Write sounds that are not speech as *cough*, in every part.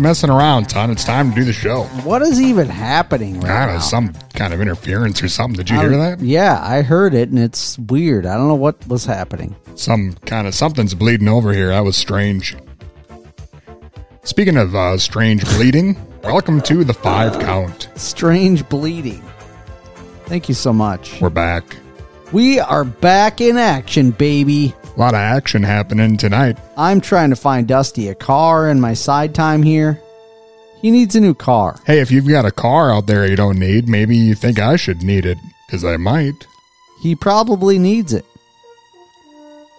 Messing around, Ton. It's time to do the show. What is even happening right I don't know, now? some kind of interference or something. Did you hear that? Yeah, I heard it, and it's weird. I don't know what was happening. Some kind of something's bleeding over here. That was strange. Speaking of uh, strange bleeding, *laughs* welcome to the five count. Strange bleeding. Thank you so much. We're back. We are back in action, baby. A lot of action happening tonight. I'm trying to find Dusty a car in my side time here. He needs a new car. Hey, if you've got a car out there you don't need, maybe you think I should need it, because I might. He probably needs it.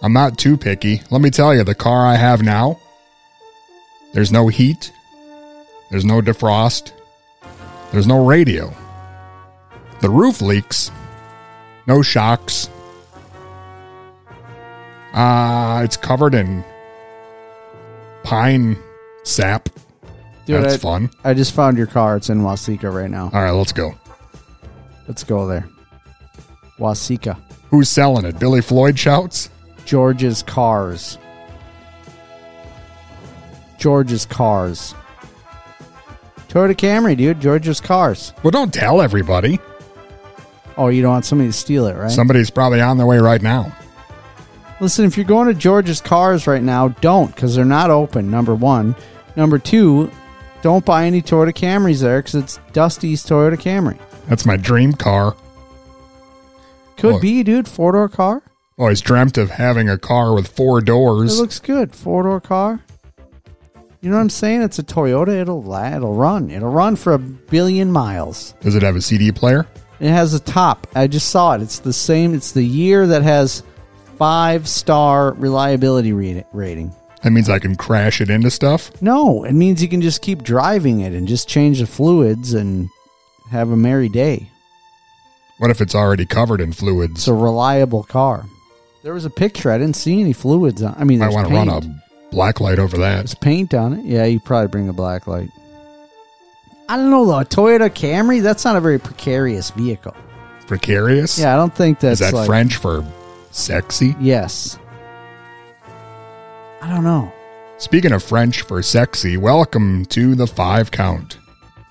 I'm not too picky. Let me tell you, the car I have now, there's no heat, there's no defrost, there's no radio. The roof leaks, no shocks. Uh, it's covered in pine sap. Dude, That's I, fun. I just found your car. It's in Waseca right now. All right, let's go. Let's go there. Waseca. Who's selling it? Billy Floyd shouts? George's Cars. George's Cars. Toyota Camry, dude. George's Cars. Well, don't tell everybody. Oh, you don't want somebody to steal it, right? Somebody's probably on their way right now. Listen, if you're going to George's Cars right now, don't because they're not open. Number one. Number two, don't buy any Toyota Camrys there because it's Dusty's Toyota Camry. That's my dream car. Could Oh. be, dude. Four door car. Oh, Always dreamt of having a car with four doors. It looks good. Four door car. You know what I'm saying? It's a Toyota. It'll la- it'll run. It'll run for a billion miles. Does it have a CD player? It has a top. I just saw it. It's the same. It's the year that has five star reliability rating. That means I can crash it into stuff. No, it means you can just keep driving it and just change the fluids and have a merry day. What if it's already covered in fluids? It's a reliable car. There was a picture. I didn't see any fluids on. I mean, I want to run a black light over There's that. paint on it. Yeah, you probably bring a black light. I don't know though. A Toyota Camry. That's not a very precarious vehicle. Precarious? Yeah, I don't think that's Is that like, French for sexy? Yes. I don't know. Speaking of French for sexy, welcome to the five count.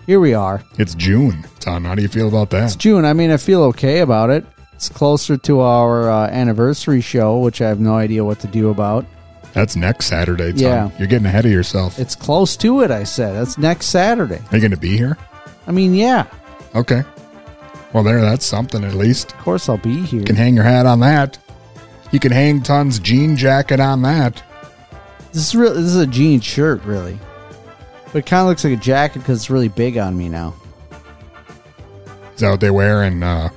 Here we are. It's June. Tom, how do you feel about that? It's? June. I mean, I feel okay about it. It's closer to our uh, anniversary show, which I have no idea what to do about. That's next Saturday, Tom. Yeah. You're getting ahead of yourself. It's close to it, I said. That's next Saturday. Are you going to be here? I mean, yeah, Okay. Well, there, that's something at least. of course I'll be here. You can hang your hat on that. You can hang Ton's jean jacket on that. This is real. This is a jean shirt, really, but it kind of looks like a jacket because it's really big on me now. Is that what they wear in uh,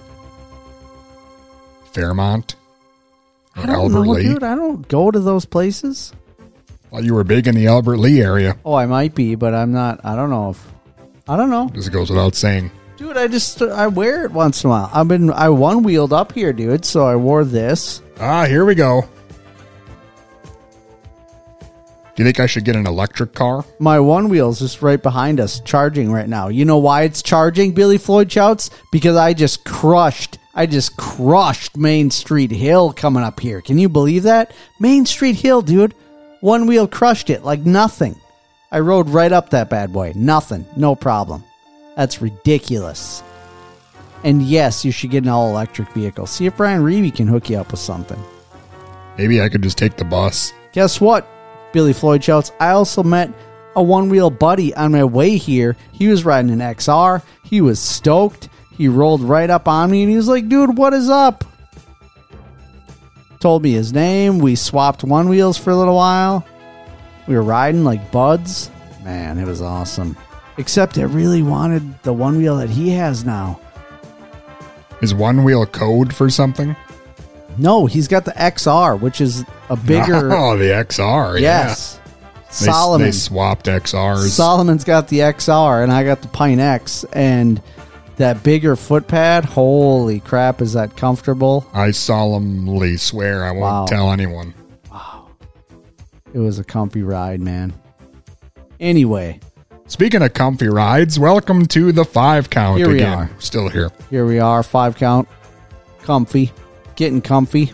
Fairmont? I don't Albert know, Lee? dude. I don't go to those places. Well, you were big in the Albert Lea area. Oh, I might be, but I'm not. I don't know if. I don't know, This goes without saying. dude. I just I wear it once in a while. I've been I one wheeled up here, dude. So I wore this. Ah, here we go. Do you think I should get an electric car? My one wheel's just right behind us, charging right now. You know why it's charging, Billy Floyd shouts? Because I just crushed, I just crushed Main Street Hill coming up here. Can you believe that? Main Street Hill, dude. One wheel crushed it like nothing. I rode right up that bad boy. Nothing. No problem. That's ridiculous. And yes, you should get an all electric vehicle. See if Brian Reevy can hook you up with something. Maybe I could just take the bus. Guess what? Billy Floyd shouts. I also met a one wheel buddy on my way here. He was riding an XR. He was stoked. He rolled right up on me and he was like, dude, what is up? Told me his name. We swapped one wheels for a little while. We were riding like buds. Man, it was awesome. Except I really wanted the one wheel that he has now. Is one wheel code for something? No, he's got the XR, which is a bigger. *laughs* Oh, the XR. yes. Yeah. They, Solomon. they swapped XRs. Solomon's got the XR and I got the Pint X and that bigger foot pad. Holy crap, is that comfortable? I solemnly swear I won't Wow. tell anyone. Wow. It was a comfy ride, man. Anyway, Speaking of comfy rides, welcome to the five count Here we again. are. Still here. here we are, five count, comfy, getting comfy.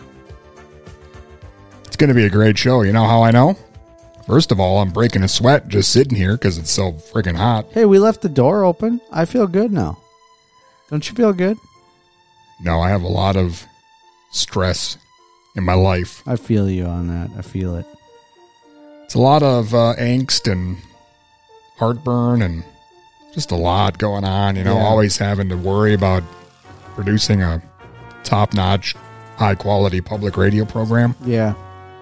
It's going to be a great show. You know how I know? First of all, I'm breaking a sweat just sitting here because it's so freaking hot. Hey, we left the door open. I feel good now. Don't you feel good? No, I have a lot of stress in my life. I feel you on that. I feel it. It's a lot of uh, angst and heartburn and just a lot going on. You know, Yeah. always having to worry about producing a top notch, high quality public radio program. Yeah.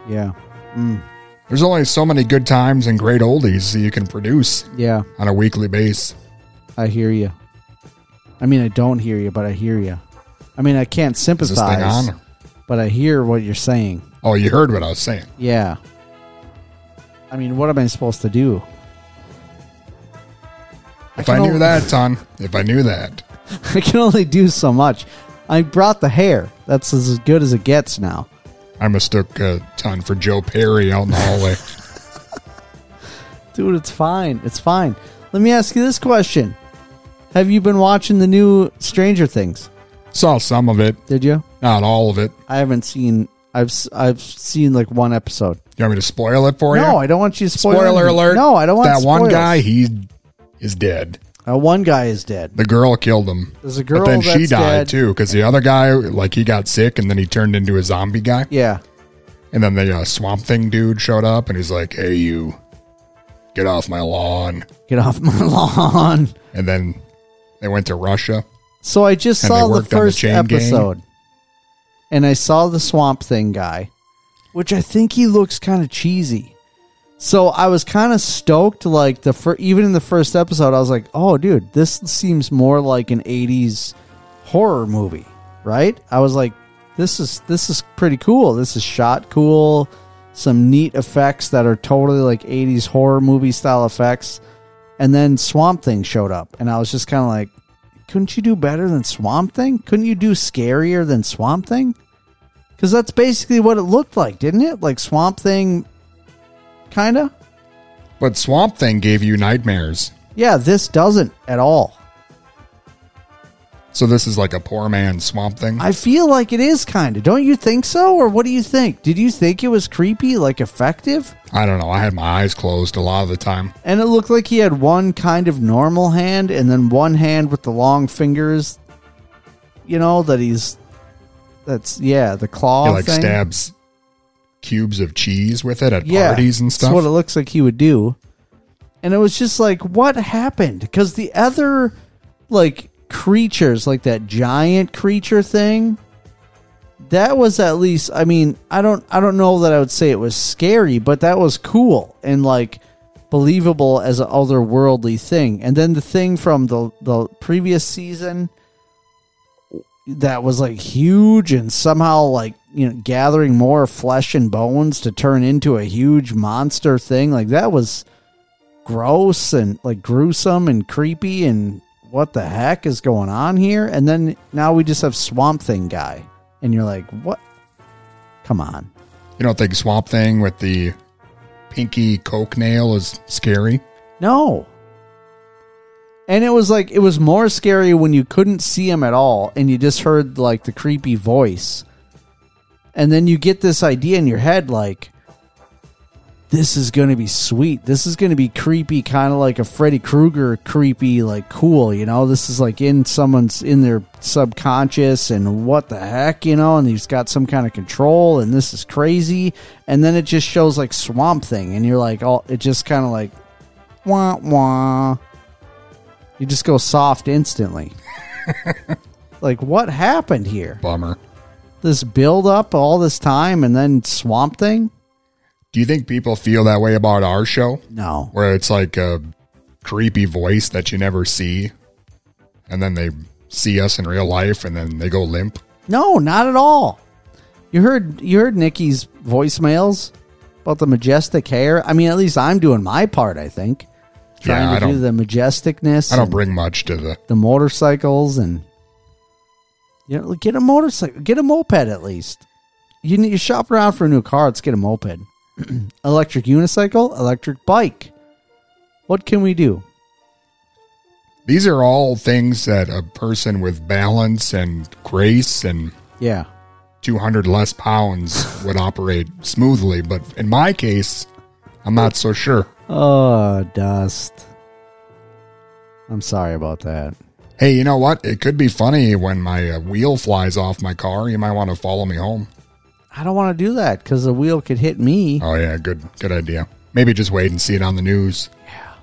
Yeah. Mm. There's only so many good times and great oldies that you can produce Yeah. on a weekly base. I hear you. I mean, I don't hear you, but I hear you. I mean, I can't Is this thing sympathize, but I hear what you're saying. Oh, you heard what I was saying. Yeah. I mean, what am I supposed to do? If can I knew only- that, son, if I knew that. *laughs* I can only do so much. I brought the hair. That's as good as it gets now. I mistook a ton for Joe Perry out in the hallway. *laughs* Dude, it's fine. It's fine. Let me ask you this question. Have you been watching the new Stranger Things? Saw some of it, Did you? not all of it. I haven't seen I've s- I've seen like one episode. You want me to spoil it for you? No, I don't want you to spoil it. Spoiler anything. alert. No, I don't want that one guy. He is dead. Uh, one guy is dead. The girl killed him. There's a girl but then she died dead. too because the other guy, like, he got sick and then he turned into a zombie guy. Yeah. And then the uh, Swamp Thing dude showed up and he's like, "Hey, you, get off my lawn." Get off my *laughs* lawn. And then they went to Russia. So I just saw the the first gang? episode. And I saw the Swamp Thing guy, which I think he looks kind of cheesy. So I was kind of stoked like the fir- even in the first episode I was like, "Oh dude, this seems more like an 80s horror movie." Right? I was like, "This is this is pretty cool. This is shot cool. Some neat effects that are totally like 80s horror movie style effects." And then Swamp Thing showed up, and I was just kind of like, couldn't you do better than Swamp Thing? Couldn't you do scarier than Swamp Thing? Because that's basically what it looked like, didn't it? Like Swamp Thing, kind of? But Swamp Thing gave you nightmares. Yeah, this doesn't at all. So this is like a poor man's Swamp Thing. I feel like it is kind of. Don't you think so? Or what do you think? Did you think it was creepy, like effective? I don't know. I had my eyes closed a lot of the time. And it looked like he had one kind of normal hand and then one hand with the long fingers. You know, that he's. That's, yeah, the claw. he like thing. stabs cubes of cheese with it at yeah, parties and stuff. That's what it looks like he would do. And it was just like, what happened? Because the other, like, creatures, like that giant creature thing, that was at least. I mean, I don't, I don't know that I would say it was scary, but that was cool and like believable as an otherworldly thing. And then the thing from the the previous season that was like huge and somehow like you know gathering more flesh and bones to turn into a huge monster thing like that was gross and like gruesome and creepy and what the heck is going on here and then now we just have swamp thing guy and you're like what come on you don't think Swamp Thing with the pinky coke nail is scary. No. And it was like it was more scary when you couldn't see him at all and you just heard like the creepy voice. And then you get this idea in your head like this is going to be sweet. This is going to be creepy kind of like a Freddy Krueger creepy like cool, you know. This is like in someone's in their subconscious and what the heck, you know, and he's got some kind of control and this is crazy. And then it just shows like Swamp Thing and you're like, "Oh, it just kind of like wah wah. You just go soft instantly. *laughs* like what happened here? Bummer. This build up all this time and then Swamp Thing? Do you think people feel that way about our show? No. Where it's like a creepy voice that you never see, and then they see us in real life, and then they go limp? No, not at all. You heard you heard Nikki's voicemails about the majestic hair. I mean, at least I'm doing my part. I think trying Yeah, to do the majesticness. I don't bring much to the. the motorcycles and you know, get a motorcycle, get a moped at least. You need you shop around for a new car. Let's get a moped, *clears throat* electric unicycle, electric bike. What can we do? These are all things that a person with balance and grace and Yeah, 200 less pounds would operate smoothly. But in my case, I'm not so sure. Oh, dust. I'm sorry about that. Hey, you know what? It could be funny when my uh, wheel flies off my car. You might want to follow me home. I don't want to do that because the wheel could hit me. Oh yeah, good good idea. Maybe just wait and see it on the news. Yeah.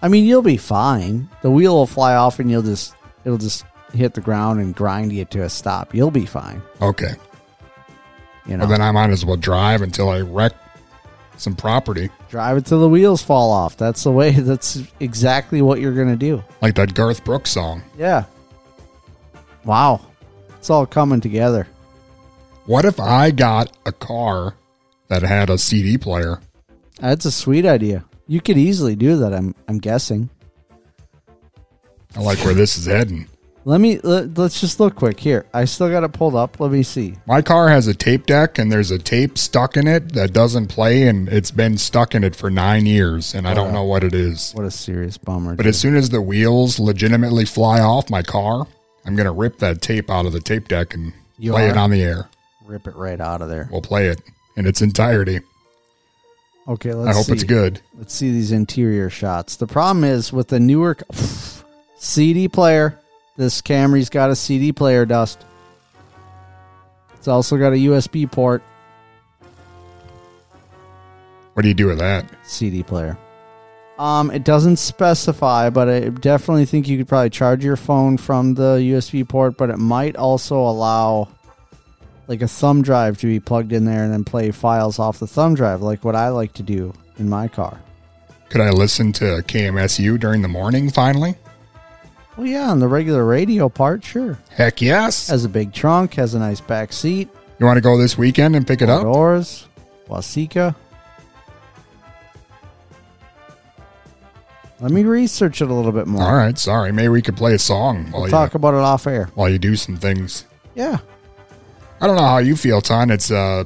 I mean, you'll be fine. The wheel will fly off and you'll just it'll just hit the ground and grind you to a stop. You'll be fine. Okay. You know, Well, then I might as well drive until I wreck some property, drive it till the wheels fall off. That's the way. That's exactly what you're gonna do. like that Garth Brooks song. Yeah. Wow, it's all coming together. What if I got a car that had a CD player? That's a sweet idea. You could easily do that. I'm I'm guessing. I like where this is heading. Let me let, let's just look quick here. I still got it pulled up. Let me see. My car has a tape deck and there's a tape stuck in it that doesn't play and it's been stuck in it for nine years and I don't know what it is. What a serious bummer. But as soon as the wheels legitimately fly off my car, I'm going to rip that tape out of the tape deck and You play it on the air. Rip it right out of there. We'll play it in its entirety. Okay, let's I hope see. it's good. Let's see these interior shots. The problem is with the newer *sighs* CD player. This Camry's got a CD player, Dust. It's also got a USB port. What do you do with that? CD player. Um, it doesn't specify, but I definitely think you could probably charge your phone from the USB port. But it might also allow, like a thumb drive, to be plugged in there and then play files off the thumb drive, like what I like to do in my car. Could I listen to KMSU during the morning finally? Well, yeah, on the regular radio part, sure. Heck yes. Has a big trunk, has a nice back seat, You want to go this weekend and pick it up? doors, Waseca. Let me research it a little bit more. All right, sorry. Maybe we could play a song while We'll you, talk about it off air. while you do some things. Yeah. I don't know how you feel, Ton. It's uh,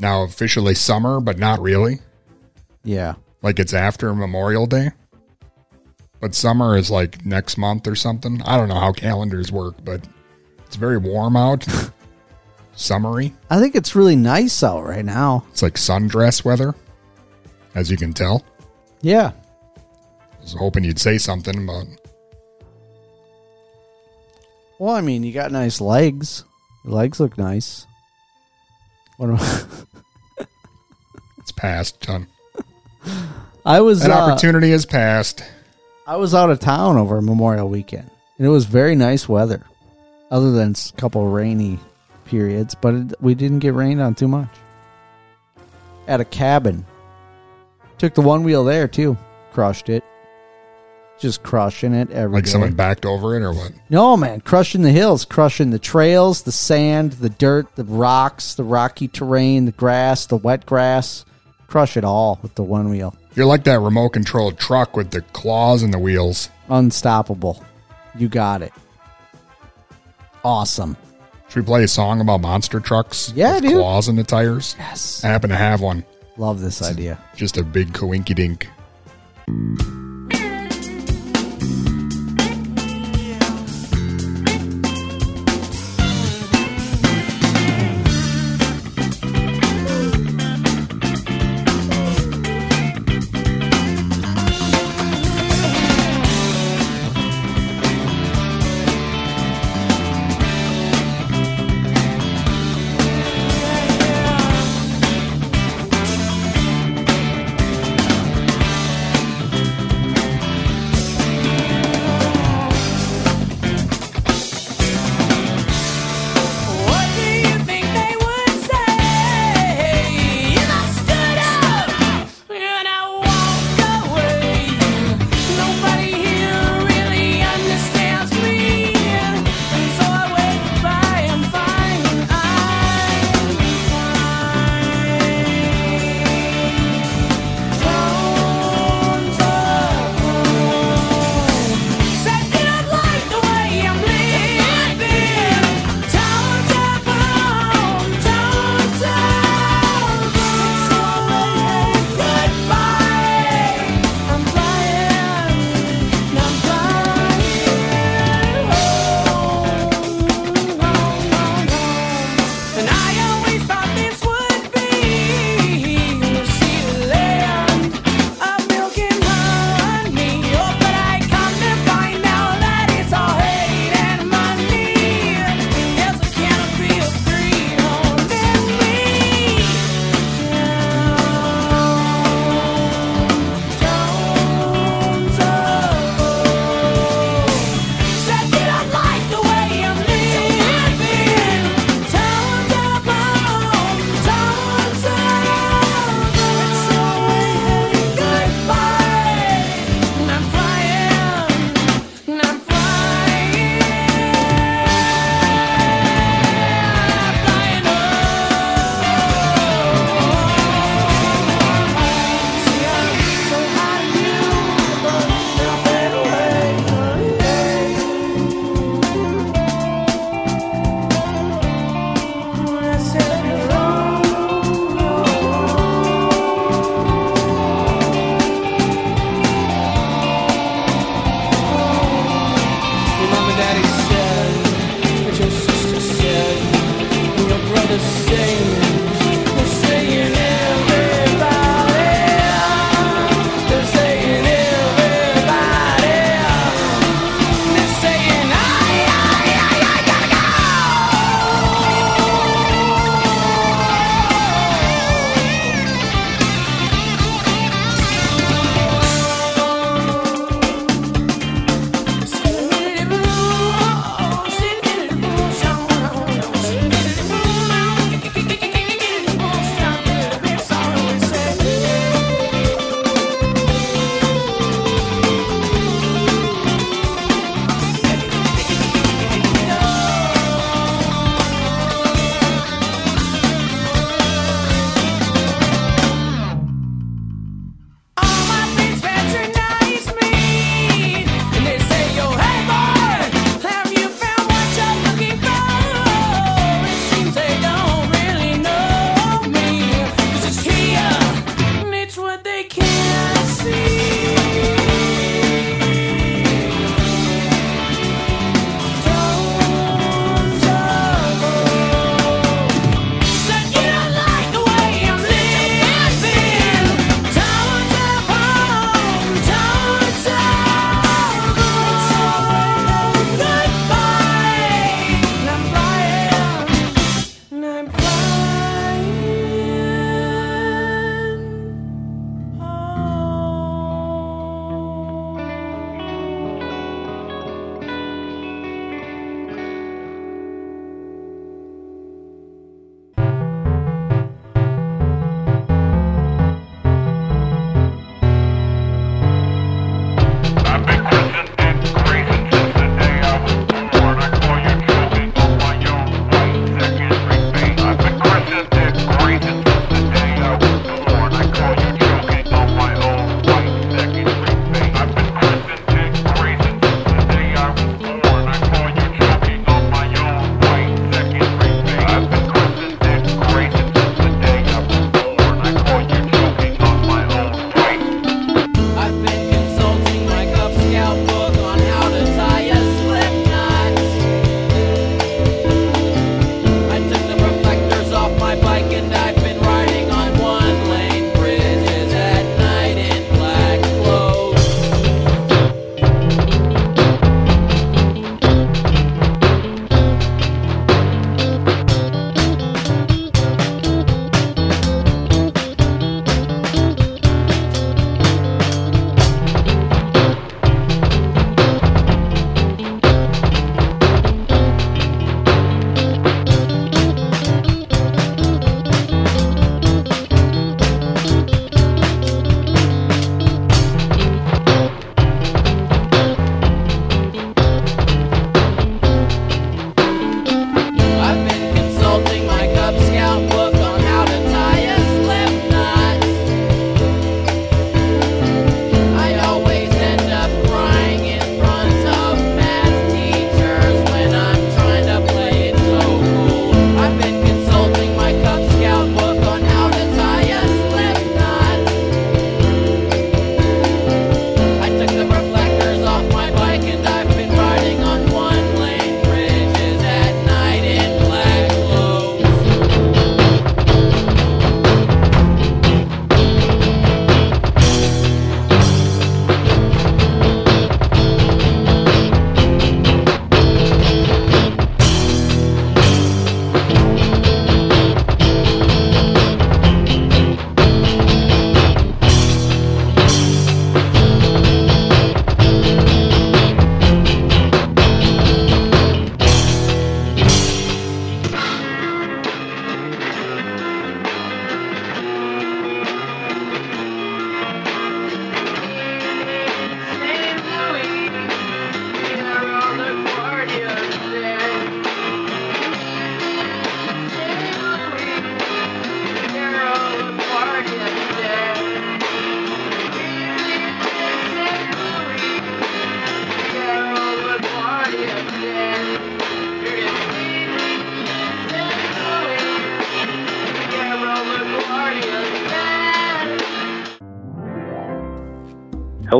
now officially summer, but not really. Yeah. Like it's after Memorial Day. But summer is like next month or something. I don't know how calendars work, but it's very warm out. *laughs* Summery. I think it's really nice out right now. It's like sundress weather, as you can tell. Yeah. I was hoping you'd say something about Well, I mean, you got nice legs. Your legs look nice. What am I? *laughs* it's past, Ton. I was That uh, opportunity has passed. I was out of town over Memorial Weekend, and it was very nice weather, other than a couple rainy periods. But it, we didn't get rained on too much. At a cabin, took the one wheel there too, crushed it, just crushing it every Like day. someone backed over it or what? No, man, crushing the hills, crushing the trails, the sand, the dirt, the rocks, the rocky terrain, the grass, the wet grass. Crush it all with the one wheel. You're like that remote controlled truck with the claws and the wheels. Unstoppable. You got it. Awesome. Should we play a song about monster trucks? Yeah, with dude. Claws in the tires. Yes. I happen to have one. Love this idea. Just a big coinky dink.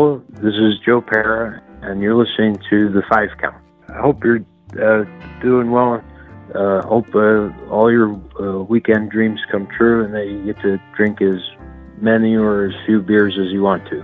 Hello, this is Joe Para, and you're listening to The Five Count. I hope you're uh, doing well. Uh, hope uh, all your uh, weekend dreams come true and that you get to drink as many or as few beers as you want to.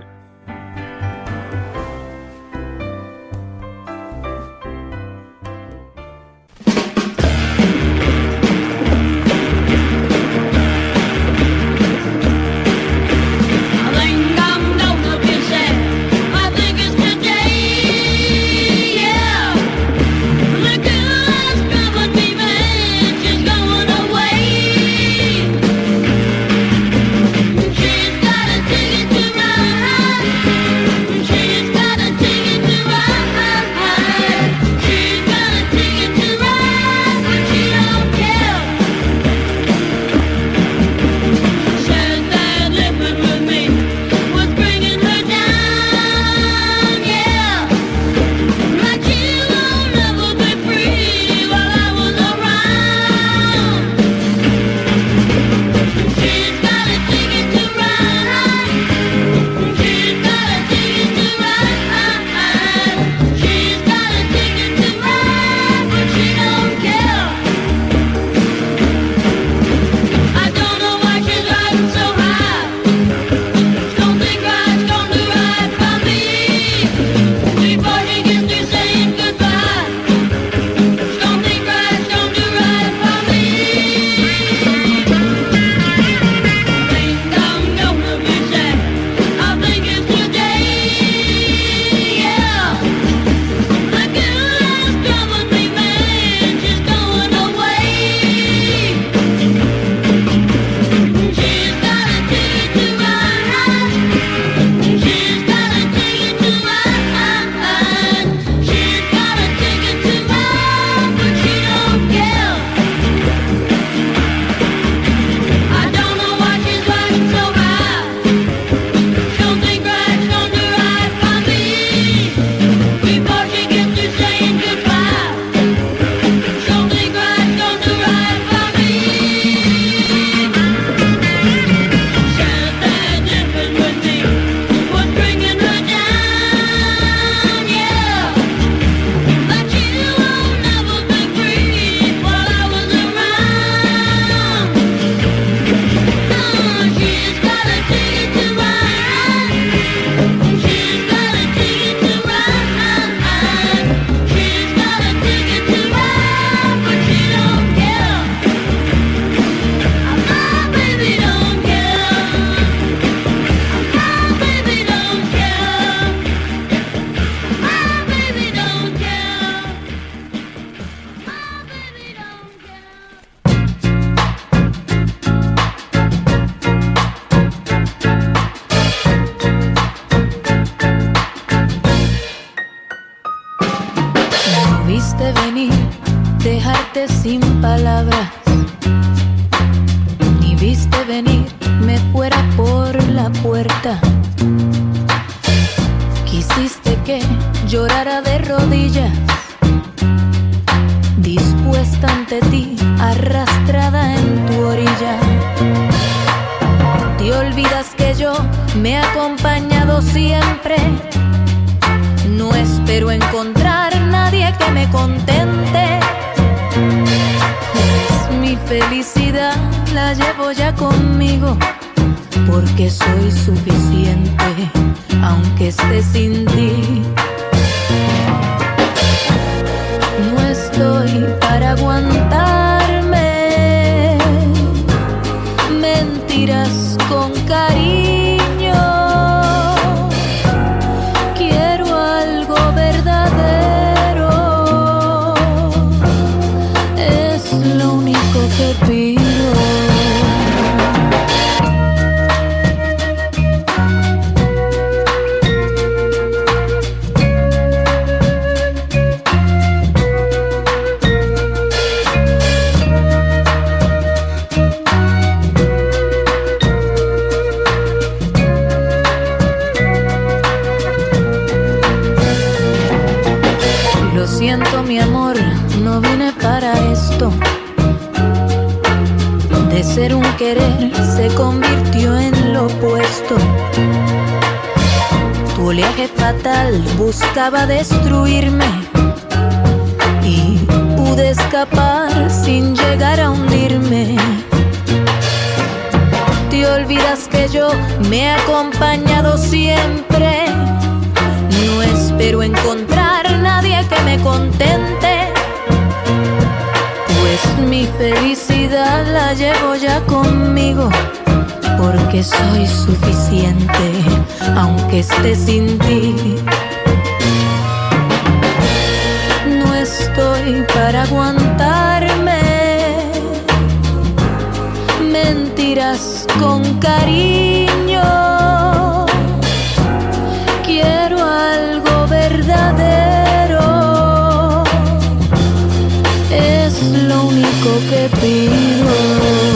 No espero encontrar nadie que me contente. Mi felicidad la llevo ya conmigo, porque soy suficiente, aunque esté sin ti. No estoy para aguantar buscaba destruirme y pude escapar sin llegar a hundirme. Te olvidas que yo me he acompañado siempre. No espero encontrar nadie que me contente, pues mi felicidad la llevo ya conmigo porque soy suficiente, aunque esté sin ti. para aguantarme mentiras con cariño. Quiero algo verdadero, es lo único que pido.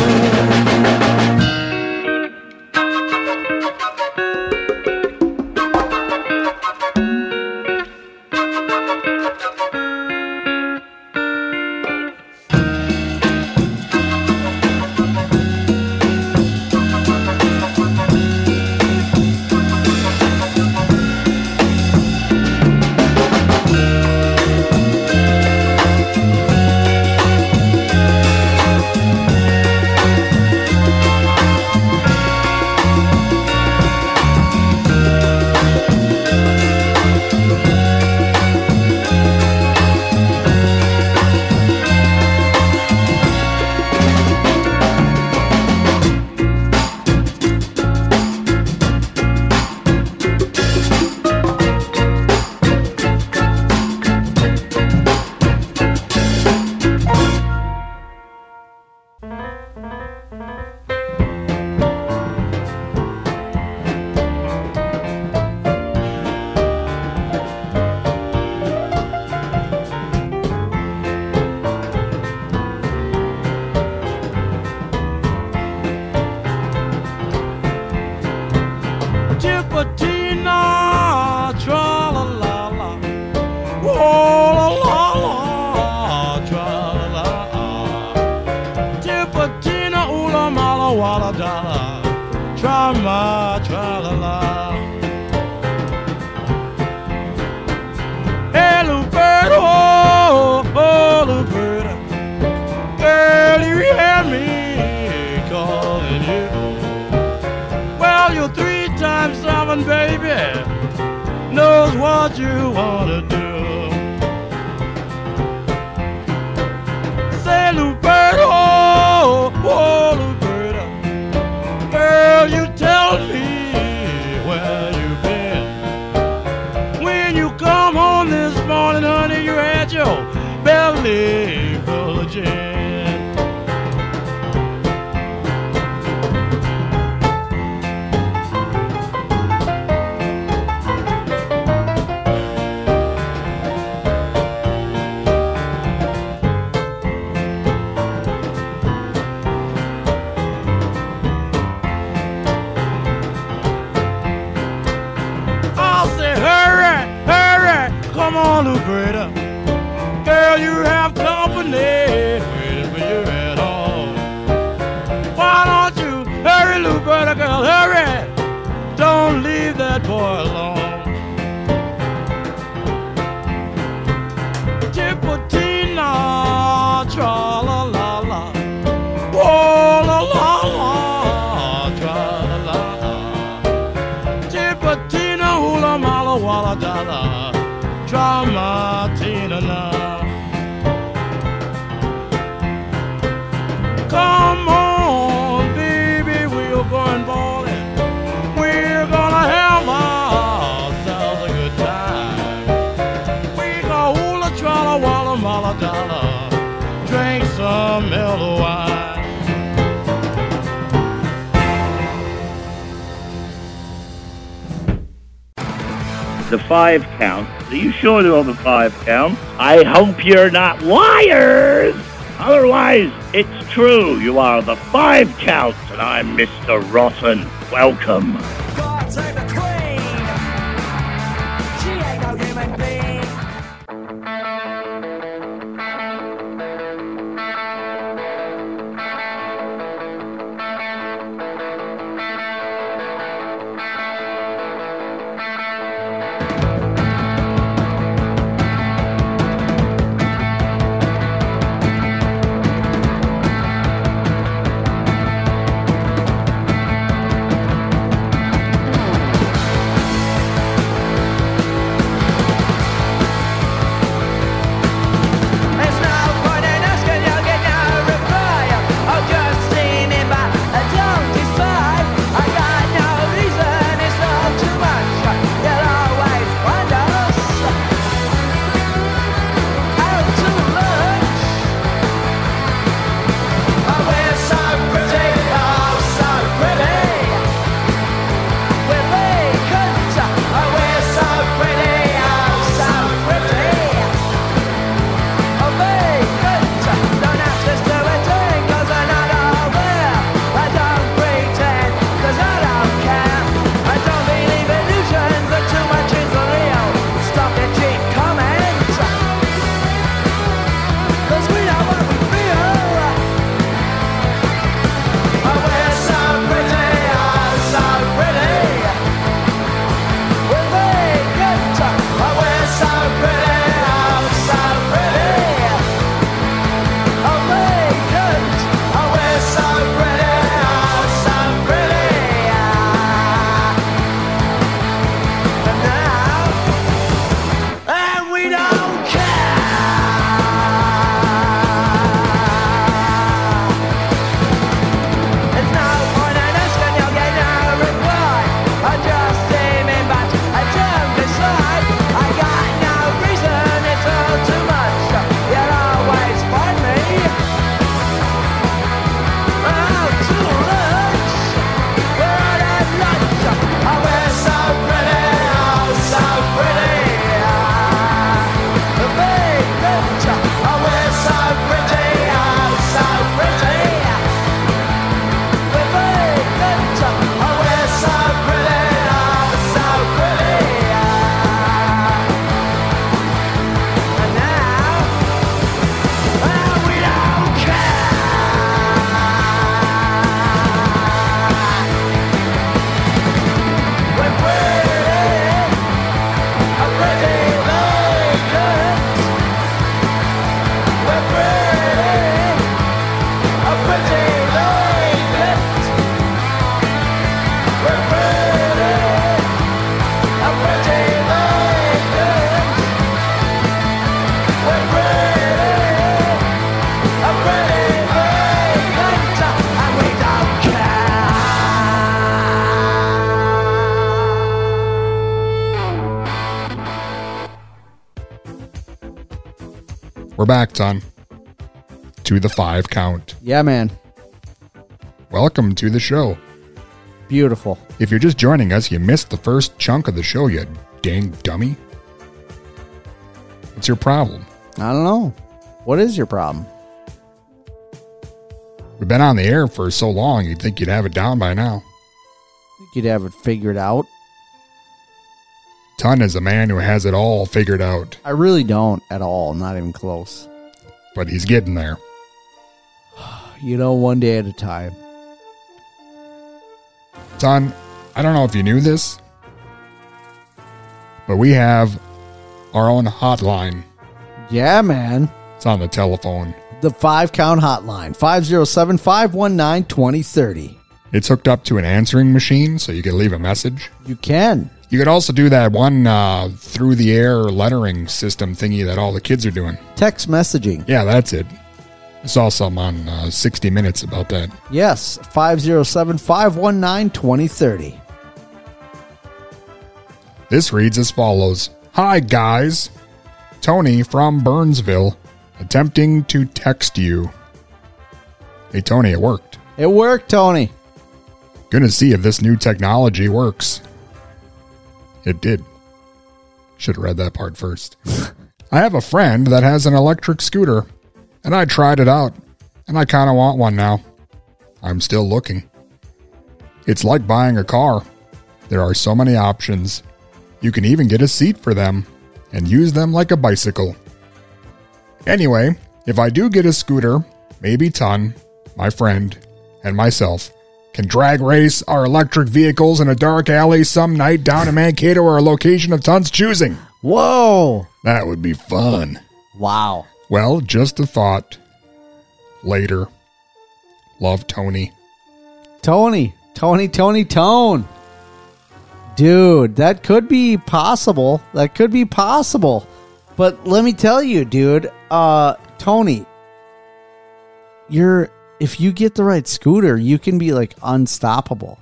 what you wanna do. to on the five count. I hope you're not liars. Otherwise, it's true. You are the five counts, and I'm Mr. Rotten. Welcome. Back, Ton. To the five count. Yeah, man. Welcome to the show. Beautiful. If you're just joining us, you missed the first chunk of the show, you dang dummy. What's your problem? I don't know. What is your problem? We've been on the air for so long, you'd think you'd have it down by now. Think you'd have it figured out? Ton is a man who has it all figured out, I really don't at all. Not even close. but he's getting there. *sighs* You know, one day at a time. Ton, I don't know if you knew this, but we have our own hotline. Yeah, man. It's on the telephone. The five count hotline 507 519 2030. It's hooked up to an answering machine, so you can leave a message. You can. You could also do that one uh, through the air lettering system thingy that all the kids are doing. Text messaging. Yeah, that's it. I saw some on uh, 60 Minutes about that. Yes, 507 519 2030. This reads as follows Hi, guys. Tony from Burnsville attempting to text you. Hey, Tony, it worked. It worked, Tony. Gonna see if this new technology works. It did. Should have read that part first. *laughs* I have a friend that has an electric scooter, and I tried it out, and I kind of want one now. I'm still looking. It's like buying a car. There are so many options. You can even get a seat for them and use them like a bicycle. Anyway, if I do get a scooter, maybe Ton, my friend, and myself can drag race our electric vehicles in a dark alley some night down in Mankato or a location of Ton's choosing. Whoa. That would be fun. Wow. Well, just a thought. Later. Love Tony. Tony. Tony, Tony, Tone. Dude, that could be possible. That could be possible. But let me tell you, dude, uh, Tony, you're if you get the right scooter, you can be like unstoppable.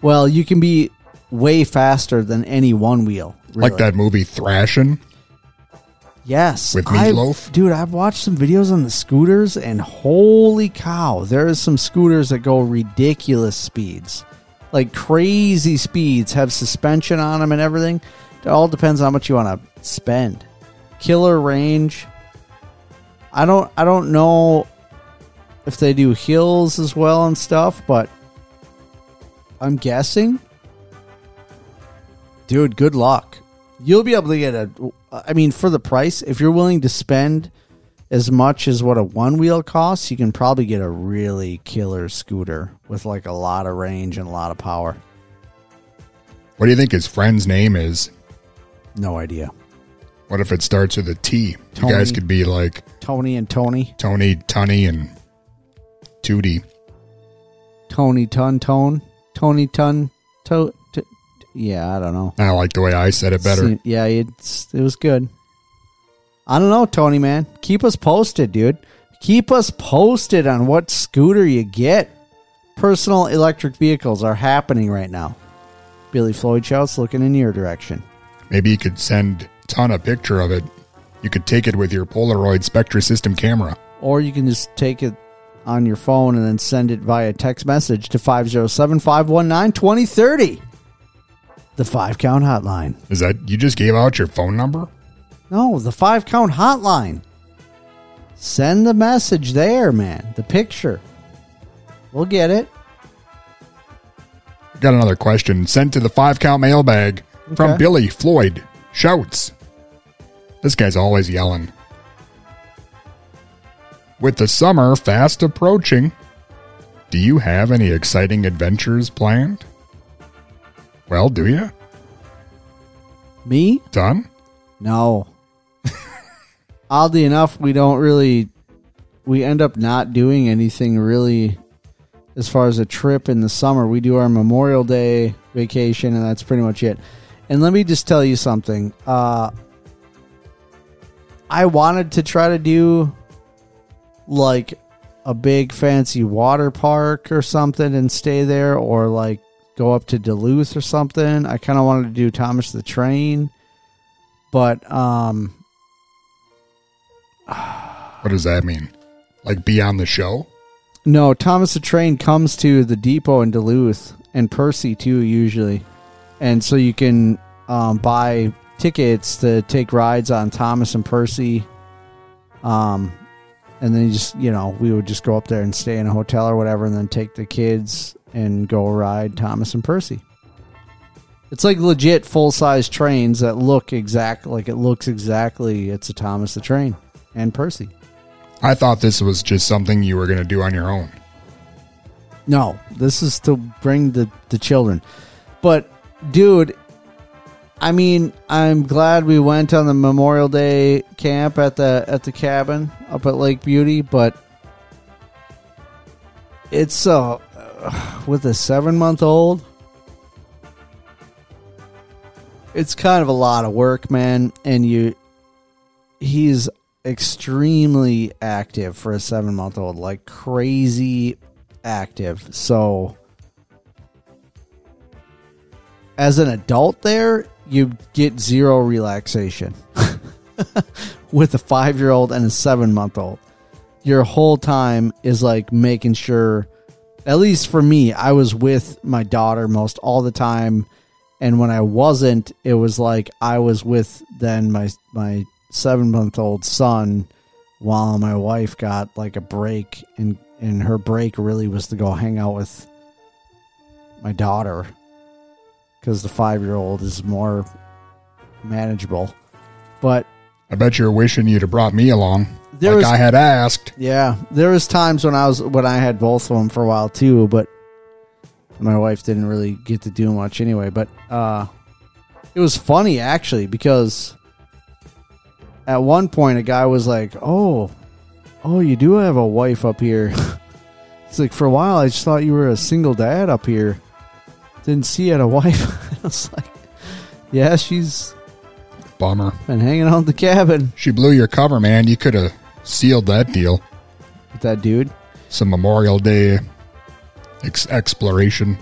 Well, you can be way faster than any one wheel. Like that movie Thrashing? Yes. With I've- Meatloaf? dude, I've watched some videos on the scooters and holy cow, there is some scooters that go ridiculous speeds. Like crazy speeds, have suspension on them and everything. It all depends on how much you want to spend. Killer range. I don't I don't know if they do hills as well and stuff, but I'm guessing. Dude, good luck. You'll be able to get a. I mean, for the price, if you're willing to spend as much as what a one wheel costs, you can probably get a really killer scooter with like a lot of range and a lot of power. What do you think his friend's name is? No idea. What if it starts with a T? You guys could be like Tony and Tony. Tony, Tunny, and Tootie. Tony Ton Tone. Tony Ton To. to yeah, I don't know. I like the way I said it better. See- yeah, it's, it was good. I don't know, Tony, man. Keep us posted, dude. Keep us posted on what scooter you get. Personal electric vehicles are happening right now. Billy Floyd shouts, looking in your direction. Maybe you could send Ton a picture of it. You could take it with your Polaroid Spectra system camera. Or you can just take it on your phone and then send it via text message to 507 519 2030. The five count hotline. Is that you just gave out your phone number? No, the five count hotline. Send the message there, man. The picture. We'll get it. Got another question sent to the five count mailbag from Billy Floyd. Shouts. This guy's always yelling. With the summer fast approaching, do you have any exciting adventures planned? Well, do you? Me? Done? No. *laughs* Oddly enough, we don't really. We end up not doing anything really as far as a trip in the summer. We do our Memorial Day vacation, and that's pretty much it. And let me just tell you something. Uh, I wanted to try to do like a big fancy water park or something and stay there, or like go up to Duluth or something. I kind of wanted to do Thomas the Train but um *sighs* What does that mean? Like be on the show? No, Thomas the Train comes to the depot in Duluth and Percy too usually, and so you can um, buy tickets to take rides on Thomas and Percy. Um, and then you just you know we would just go up there and stay in a hotel or whatever, and then take the kids and go ride Thomas and Percy. It's like legit full size trains that look exact like it looks exactly. It's a Thomas the Train and Percy. I thought this was just something you were going to do on your own. No, this is to bring the the children. But dude, I mean, I'm glad we went on the Memorial Day camp at the at the cabin up at Lake Beauty, but it's uh with a 7-month-old it's kind of a lot of work, man, and you he's extremely active for a 7-month-old, like crazy active. So as an adult there, you get zero relaxation. *laughs* With a 5-year-old and a 7-month-old. Your whole time is like making sure at least for me, I was with my daughter most all the time and when I wasn't, it was like I was with then my my 7-month-old son while my wife got like a break and and her break really was to go hang out with my daughter because the five year old is more manageable but I bet you're wishing you'd have brought me along. Like was- I had asked. yeah there was times when i was when i had both of them for a while too but my wife didn't really get to do much anyway but uh it was funny actually because at one point a guy was like oh oh you do have a wife up here *laughs* it's like for a while i just thought you were a single dad up here didn't see you had a wife *laughs* i was like yeah she's Bummer. been hanging out in the cabin She blew your cover, man. You could have sealed that deal. with that dude Some Memorial Day ex- exploration.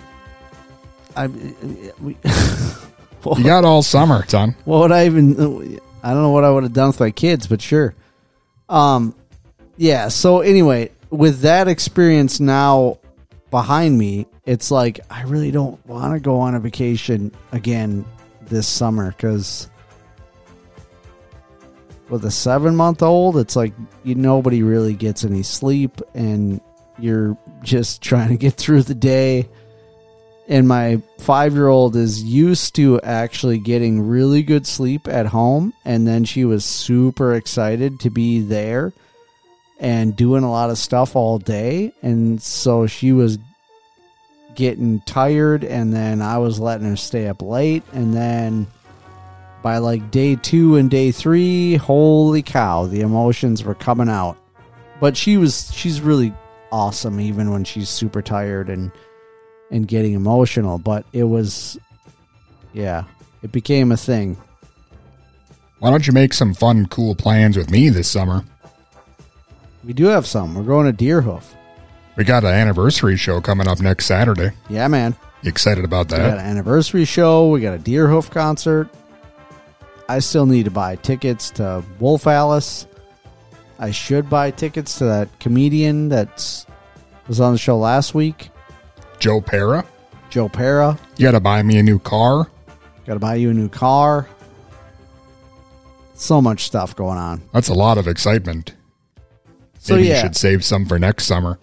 i we, *laughs* You got all summer, son. What would I even? I don't know what I would have done with my kids, but sure. Um, yeah. So anyway, with that experience now behind me, it's like I really don't want to go on a vacation again this summer because with a seven month old, it's like you nobody really gets any sleep, and you're just trying to get through the day. And my five year old is used to actually getting really good sleep at home and then she was super excited to be there and doing a lot of stuff all day. And so she was getting tired and then i was letting her stay up late and then by like day two and day three holy cow the emotions were coming out but she was she's really awesome even when she's super tired and and getting emotional, but it was, yeah, it became a thing. Why don't you make some fun, cool plans with me this summer? We do have some. We're going to Deerhoof. We got an anniversary show coming up next Saturday. Yeah, man. You excited about that? We got an anniversary show. We got a Deerhoof concert. I still need to buy tickets to Wolf Alice. I should buy tickets to that comedian that's was on the show last week, Joe Pera? Joe Pera. You got to buy me a new car. Got to buy you a new car. So much stuff going on. That's a lot of excitement. So Maybe yeah. you should save some for next summer.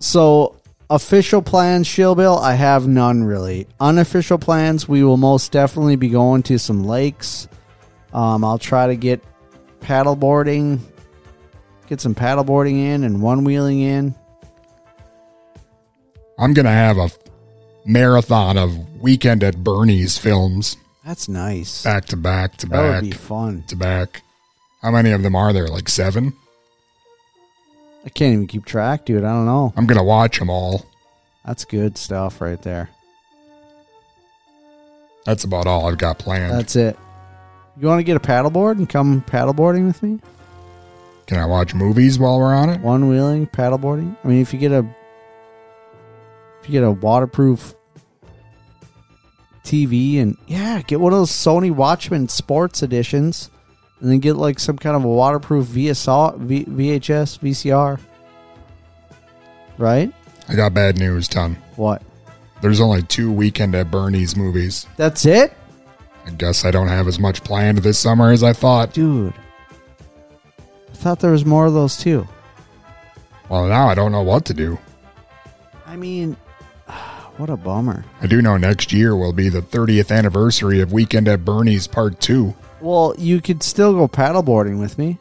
So official plans, Shillbill, I have none really. Unofficial plans, we will most definitely be going to some lakes. Um, I'll try to get paddleboarding, get some paddleboarding in and one wheeling in. I'm going to have a marathon of Weekend at Bernie's films That's nice. back to back to that would back be fun. to back. How many of them are there? Like seven? I can't even keep track, dude. I don't know. I'm going to watch them all. That's good stuff right there. That's about all I've got planned. That's it. You want to get a paddleboard and come paddleboarding with me? Can I watch movies while we're on it? One wheeling, paddleboarding. I mean, if you get a if you get a waterproof TV and yeah, get one of those Sony Watchman Sports editions. And then get like some kind of a waterproof VSR, v, VHS, VCR. Right? I got bad news, Tom. What? There's only two Weekend at Bernie's movies. That's it, I guess I don't have as much planned this summer as I thought. dude. I thought there was more of those too. Well, now I don't know what to do. I mean, *sighs* what a bummer. I do know next year will be the 30th anniversary of Weekend at Bernie's Part 2. Well, you could still go paddleboarding with me.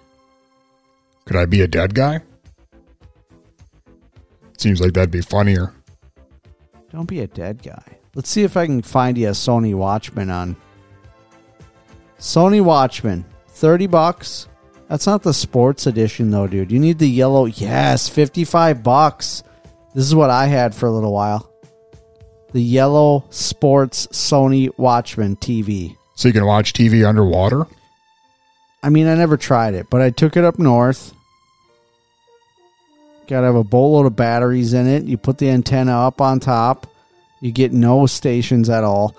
Could I be a dead guy? Seems like that'd be funnier. Don't be a dead guy. Let's see if I can find you a Sony Watchman on Sony Watchman. 30 bucks. That's not the sports edition though, dude. You need the yellow. Yes, 55 bucks. This is what I had for a little while. The yellow sports Sony Watchman TV. So you can watch TV underwater? I mean, I never tried it, but I took it up north. Got to have a boatload of batteries in it. You put the antenna up on top. You get no stations at all.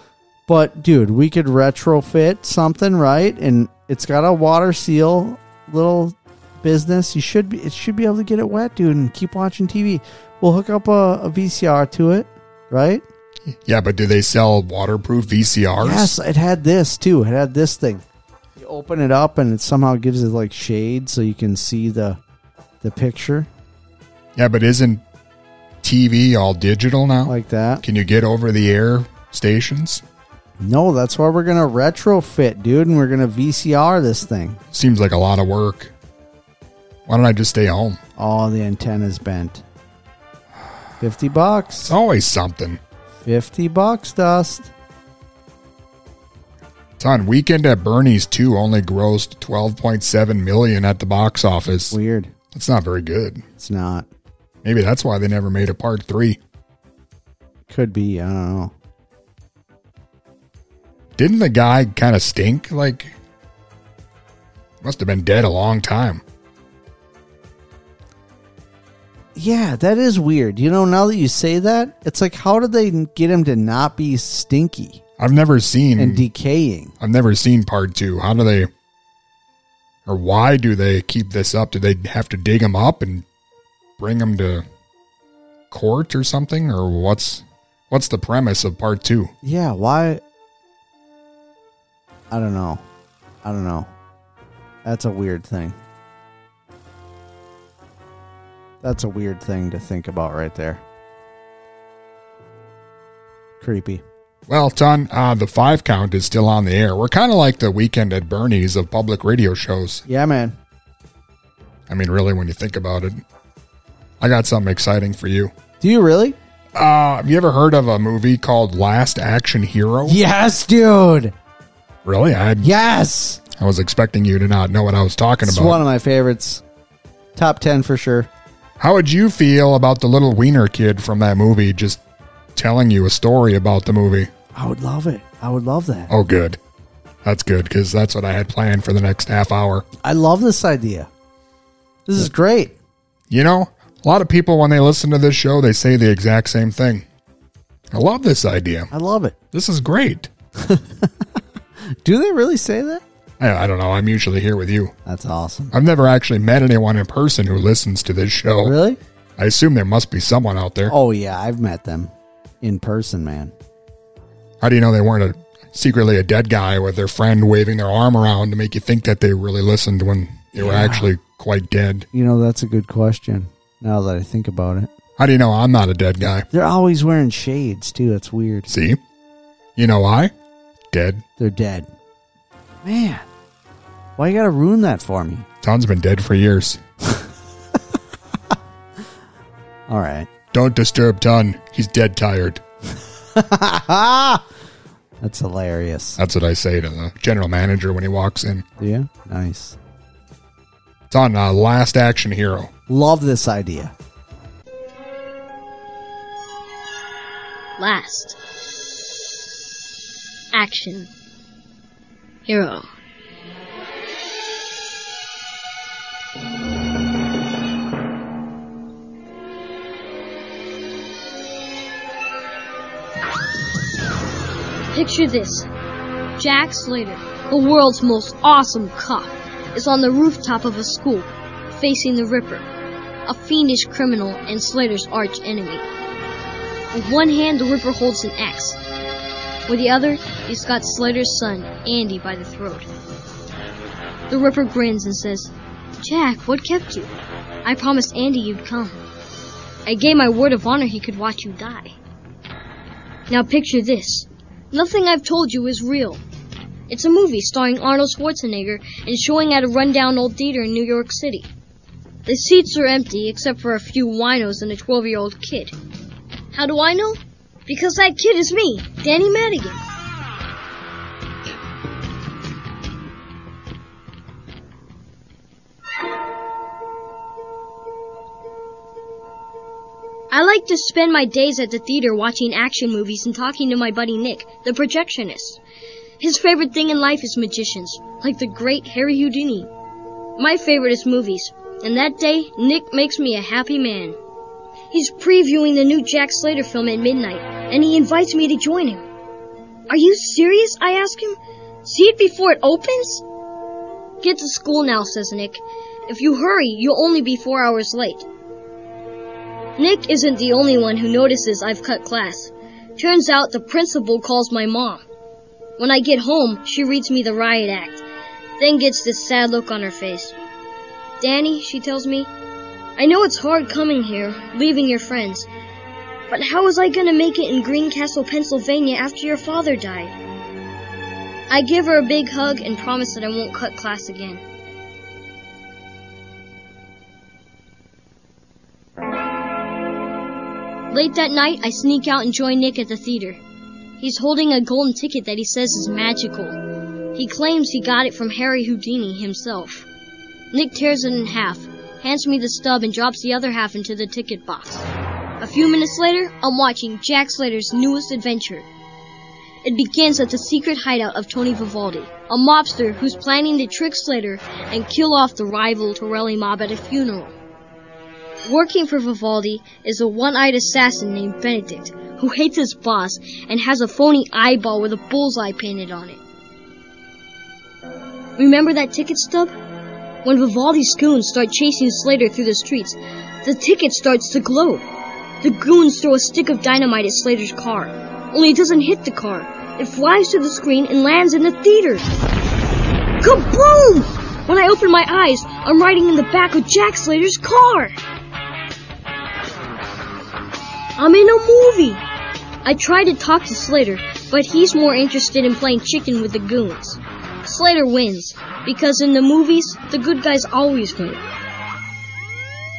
But dude, we could retrofit something, right? And it's got a water seal little business. You should be it should be able to get it wet, dude, and keep watching TV. We'll hook up a, a VCR to it, right? Yeah, but do they sell waterproof VCRs? Yes, it had this too. It had this thing. You open it up and it somehow gives it like shade so you can see the the picture Yeah, but isn't TV all digital now? like that. Can you get over the air stations? No, that's why we're gonna retrofit, dude, and we're gonna VCR this thing. Seems like a lot of work. Why don't I just stay home? Oh, the antenna's bent. *sighs* Fifty bucks. It's always something. Fifty bucks, Dust. It's on Weekend at Bernie's 2 only grossed 12.7 million at the box office. Weird. That's not very good. It's not. Maybe that's why they never made a part 3. Could be. I don't know. Didn't the guy kind of stink? Like, must have been dead a long time. Yeah, that is weird. You know, now that you say that, it's like, how did they get him to not be stinky I've never seen and decaying? I've never seen part 2. How do they or why do they keep this up? Do they have to dig him up and bring him to court or something or what's what's the premise of part 2? Yeah, why? I don't know. I don't know. That's a weird thing. That's a weird thing to think about right there. Creepy. Well, Ton, uh, the five count is still on the air. We're kind of like the weekend at Bernie's of public radio shows. Yeah, man. I mean, really, when you think about it. I got something exciting for you. Do you really? Uh, have you ever heard of a movie called Last Action Hero? Yes, dude. Really? I Yes. I was expecting you to not know what I was talking It's about. one of my favorites. Top 10 for sure. How would you feel about the little wiener kid from that movie just telling you a story about the movie? I would love it. I would love that. Oh, good. That's good because that's what I had planned for the next half hour. I love this idea. This is great. You know, a lot of people, when they listen to this show, they say the exact same thing. I love this idea. I love it. This is great. *laughs* Do they really say that? I, I don't know. I'm usually here with you. That's awesome. I've never actually met anyone in person who listens to this show. Really? I assume there must be someone out there. Oh yeah, I've met them in person, man. How do you know they weren't a, secretly a dead guy with their friend waving their arm around to make you think that they really listened when they were actually quite dead? You know, that's a good question. Now that I think about it, How do you know I'm not a dead guy? they're always wearing shades too. That's weird. See? You know why? Dead. They're dead. Man, why you gotta ruin that for me? Tom's been dead for years. *laughs* All right. Don't disturb Ton. He's dead tired. *laughs* That's hilarious. That's what I say to the general manager when he walks in. Yeah, nice. It's on uh, Last Action Hero. Love this idea. Last. Action. Hero. Picture this Jack Slater, the world's most awesome cop, is on the rooftop of a school, facing the Ripper, a fiendish criminal and Slater's arch enemy. With one hand, the Ripper holds an axe. With the other, he's got Slater's son, Andy, by the throat. The Ripper grins and says, Jack, what kept you? I promised Andy you'd come. I gave my word of honor he could watch you die. Now picture this. Nothing I've told you is real. It's a movie starring Arnold Schwarzenegger and showing at a rundown old theater in New York City. The seats are empty except for a few winos and a 12 year old kid. How do I know? Because that kid is me, Danny Madigan. I like to spend my days at the theater watching action movies and talking to my buddy Nick, the projectionist. His favorite thing in life is magicians, like the great Harry Houdini. My favorite is movies, and that day, Nick makes me a happy man. He's previewing the new Jack Slater film at midnight, and he invites me to join him. Are you serious? I ask him. See it before it opens? Get to school now, says Nick. If you hurry, you'll only be four hours late. Nick isn't the only one who notices I've cut class. Turns out the principal calls my mom. When I get home, she reads me the riot act, then gets this sad look on her face. Danny, she tells me, I know it's hard coming here, leaving your friends, but how was I gonna make it in Greencastle, Pennsylvania after your father died? I give her a big hug and promise that I won't cut class again. Late that night, I sneak out and join Nick at the theater. He's holding a golden ticket that he says is magical. He claims he got it from Harry Houdini himself. Nick tears it in half, hands me the stub, and drops the other half into the ticket box. A few minutes later, I'm watching Jack Slater's newest adventure. It begins at the secret hideout of Tony Vivaldi, a mobster who's planning to trick Slater and kill off the rival Torelli mob at a funeral. Working for Vivaldi is a one-eyed assassin named Benedict, who hates his boss and has a phony eyeball with a bullseye painted on it. Remember that ticket stub? When Vivaldi's goons start chasing Slater through the streets, the ticket starts to glow. The goons throw a stick of dynamite at Slater's car, only it doesn't hit the car. It flies to the screen and lands in the theater. Kaboom! When I open my eyes, I'm riding in the back of Jack Slater's car. I'm in a movie. I try to talk to Slater, but he's more interested in playing chicken with the goons. Slater wins, because in the movies, the good guys always win.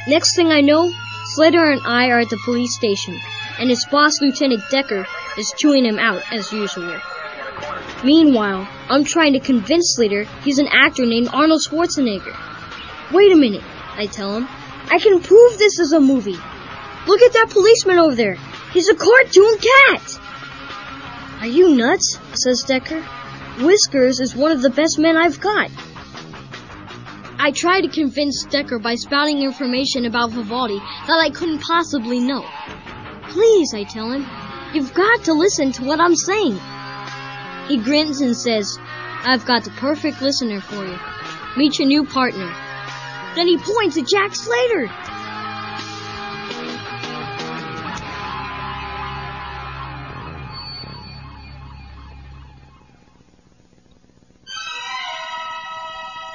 Next thing I know, Slater and I are at the police station, and his boss, Lieutenant Decker, is chewing him out as usual. Meanwhile, I'm trying to convince Slater he's an actor named Arnold Schwarzenegger. Wait a minute, I tell him. I can prove this is a movie. Look at that policeman over there. He's a cartoon cat. Are you nuts? says Decker. Whiskers is one of the best men I've got. I try to convince Decker by spouting information about Vivaldi that I couldn't possibly know. Please, I tell him, you've got to listen to what I'm saying. He grins and says, I've got the perfect listener for you. Meet your new partner. Then he points at Jack Slater.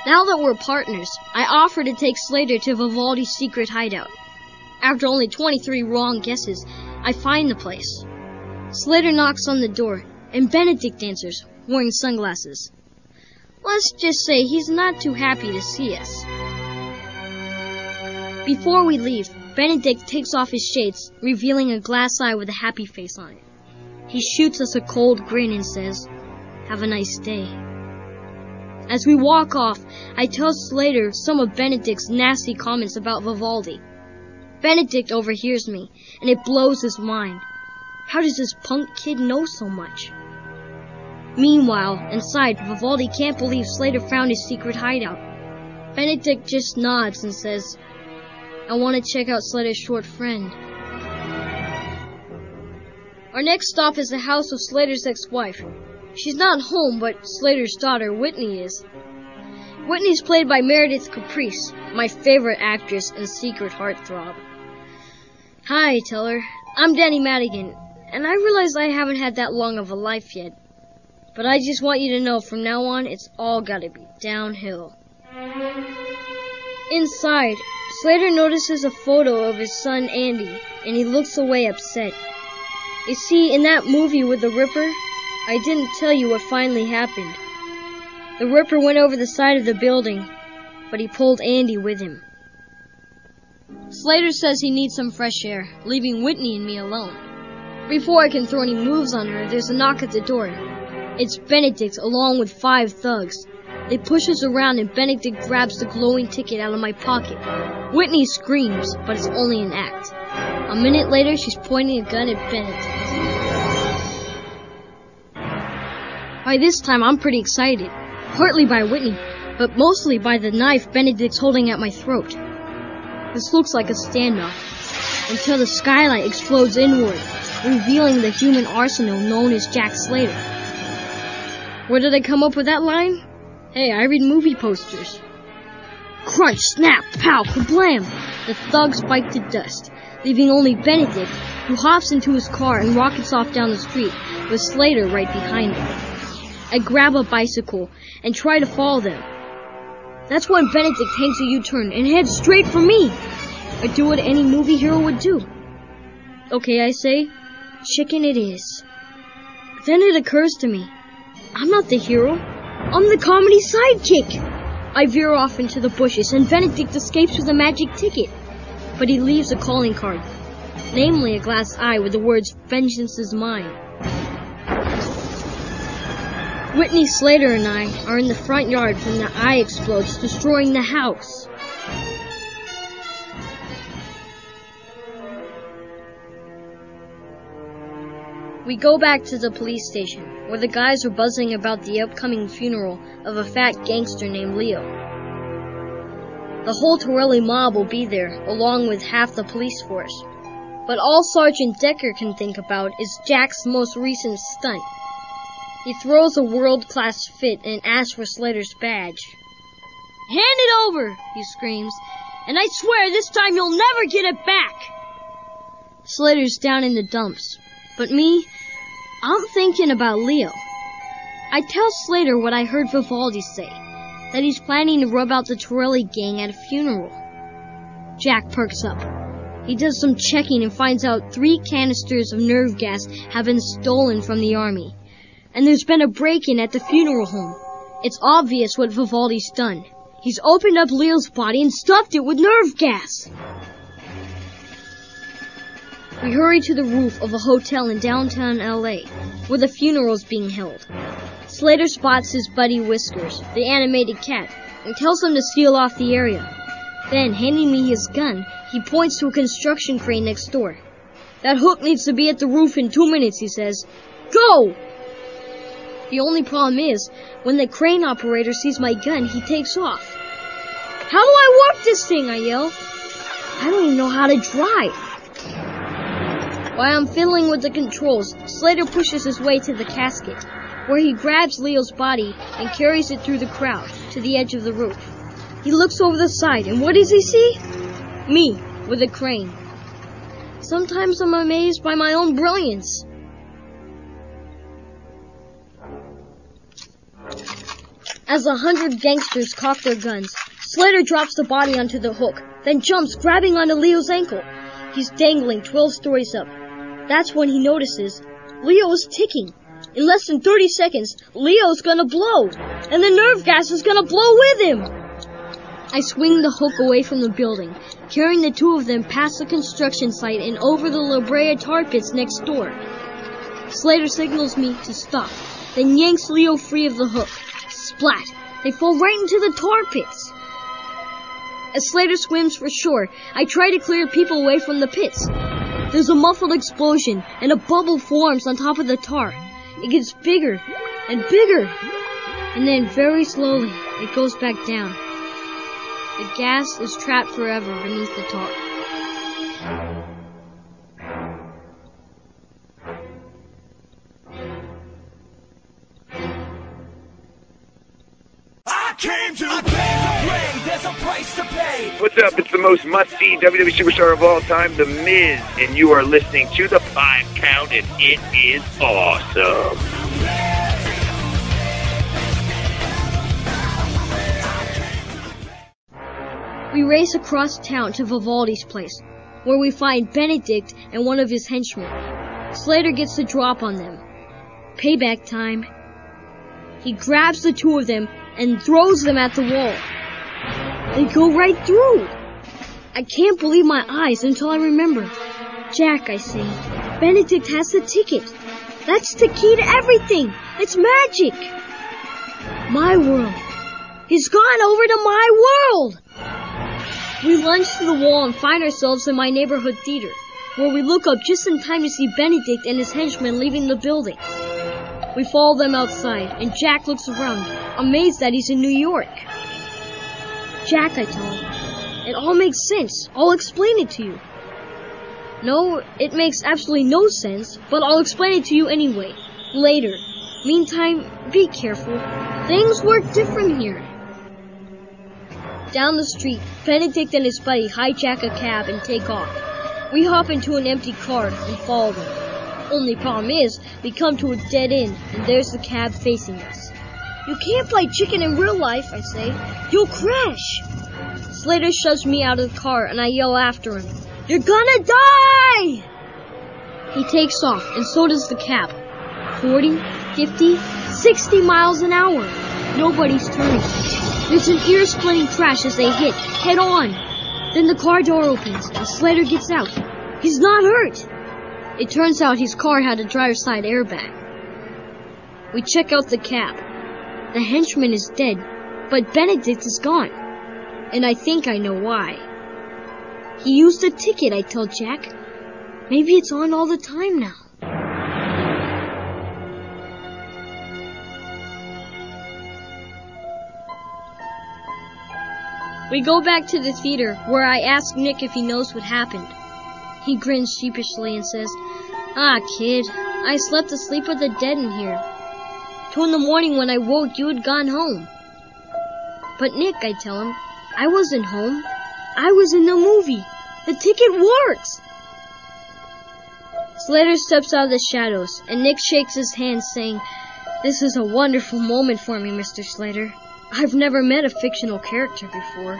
Now that we're partners, I offer to take Slater to Vivaldi's secret hideout. After only 23 wrong guesses, I find the place. Slater knocks on the door, and Benedict answers, wearing sunglasses. Let's just say he's not too happy to see us. Before we leave, Benedict takes off his shades, revealing a glass eye with a happy face on it. He shoots us a cold grin and says, Have a nice day. As we walk off, I tell Slater some of Benedict's nasty comments about Vivaldi. Benedict overhears me, and it blows his mind. How does this punk kid know so much? Meanwhile, inside, Vivaldi can't believe Slater found his secret hideout. Benedict just nods and says, I want to check out Slater's short friend. Our next stop is the house of Slater's ex-wife. She's not home, but Slater's daughter, Whitney, is. Whitney's played by Meredith Caprice, my favorite actress and secret heartthrob. Hi, tell her. I'm Danny Madigan, and I realize I haven't had that long of a life yet. But I just want you to know from now on, it's all gotta be downhill. Inside, Slater notices a photo of his son Andy, and he looks away upset. You see, in that movie with the Ripper, I didn't tell you what finally happened. The Ripper went over the side of the building, but he pulled Andy with him. Slater says he needs some fresh air, leaving Whitney and me alone. Before I can throw any moves on her, there's a knock at the door. It's Benedict along with five thugs. They push us around and Benedict grabs the glowing ticket out of my pocket. Whitney screams, but it's only an act. A minute later, she's pointing a gun at Benedict. By this time, I'm pretty excited. Partly by Whitney, but mostly by the knife Benedict's holding at my throat. This looks like a standoff until the skylight explodes inward, revealing the human arsenal known as Jack Slater. Where did I come up with that line? Hey, I read movie posters. Crunch, snap, pow, kablam! The thugs bite to dust, leaving only Benedict, who hops into his car and rockets off down the street, with Slater right behind him. I grab a bicycle and try to follow them. That's when Benedict takes a U-turn and heads straight for me. I do what any movie hero would do. Okay, I say, chicken it is. Then it occurs to me, I'm not the hero. I'm the comedy sidekick. I veer off into the bushes and Benedict escapes with a magic ticket. But he leaves a calling card, namely a glass eye with the words, Vengeance is mine. Whitney Slater and I are in the front yard when the eye explodes, destroying the house. We go back to the police station, where the guys are buzzing about the upcoming funeral of a fat gangster named Leo. The whole Torelli mob will be there, along with half the police force. But all Sergeant Decker can think about is Jack's most recent stunt. He throws a world-class fit and asks for Slater's badge. Hand it over, he screams, and I swear this time you'll never get it back. Slater's down in the dumps, but me, I'm thinking about Leo. I tell Slater what I heard Vivaldi say, that he's planning to rub out the Torelli gang at a funeral. Jack perks up. He does some checking and finds out three canisters of nerve gas have been stolen from the army. And there's been a break-in at the funeral home. It's obvious what Vivaldi's done. He's opened up Leo's body and stuffed it with nerve gas. We hurry to the roof of a hotel in downtown LA, where the funeral's being held. Slater spots his buddy Whiskers, the animated cat, and tells him to seal off the area. Then, handing me his gun, he points to a construction crane next door. That hook needs to be at the roof in two minutes, he says. Go! The only problem is, when the crane operator sees my gun, he takes off. How do I work this thing? I yell. I don't even know how to drive. While I'm fiddling with the controls, Slater pushes his way to the casket, where he grabs Leo's body and carries it through the crowd to the edge of the roof. He looks over the side, and what does he see? Me, with a crane. Sometimes I'm amazed by my own brilliance. As a hundred gangsters cock their guns, Slater drops the body onto the hook, then jumps, grabbing onto Leo's ankle. He's dangling 12 stories up. That's when he notices Leo is ticking. In less than 30 seconds, Leo's gonna blow, and the nerve gas is gonna blow with him. I swing the hook away from the building, carrying the two of them past the construction site and over the La Brea tar pits next door. Slater signals me to stop, then yanks Leo free of the hook. Splat! They fall right into the tar pits. As Slater swims for shore, I try to clear people away from the pits. There's a muffled explosion, and a bubble forms on top of the tar. It gets bigger and bigger, and then very slowly it goes back down. The gas is trapped forever beneath the tar. I came to play. What's up? It's the most must-see WWE superstar of all time, The Miz, and you are listening to the Five Count, and it is awesome. We race across town to Vivaldi's place, where we find Benedict and one of his henchmen. Slater gets the drop on them. Payback time. He grabs the two of them and throws them at the wall. They go right through. I can't believe my eyes until I remember. Jack, I say, Benedict has the ticket. That's the key to everything. It's magic. My world. He's gone over to my world. We lunge to the wall and find ourselves in my neighborhood theater, where we look up just in time to see Benedict and his henchmen leaving the building. We follow them outside, and Jack looks around, amazed that he's in New York. Jack, I tell him, it all makes sense. I'll explain it to you. No, it makes absolutely no sense, but I'll explain it to you anyway, later. Meantime, be careful. Things work different here. Down the street, Benedict and his buddy hijack a cab and take off. We hop into an empty car and follow them. Only problem is, we come to a dead end, and there's the cab facing us. You can't play chicken in real life, I say. You'll crash. Slater shoves me out of the car, and I yell after him. You're gonna die! He takes off, and so does the cab. 40, 50, 60 miles an hour. Nobody's turning. There's an ear-splitting crash as they hit, head on. Then the car door opens, and Slater gets out. He's not hurt. It turns out his car had a driver's side airbag. We check out the cab. The henchman is dead, but Benedict is gone. And I think I know why. He used a ticket, I tell Jack. Maybe it's on all the time now. We go back to the theater, where I ask Nick if he knows what happened. He grins sheepishly and says, Ah, kid, I slept the sleep of the dead in here. Two in the morning when I woke, you had gone home. But Nick, I tell him, I wasn't home. I was in the movie. The ticket works. Slater steps out of the shadows, and Nick shakes his hand, saying, This is a wonderful moment for me, Mr. Slater. I've never met a fictional character before.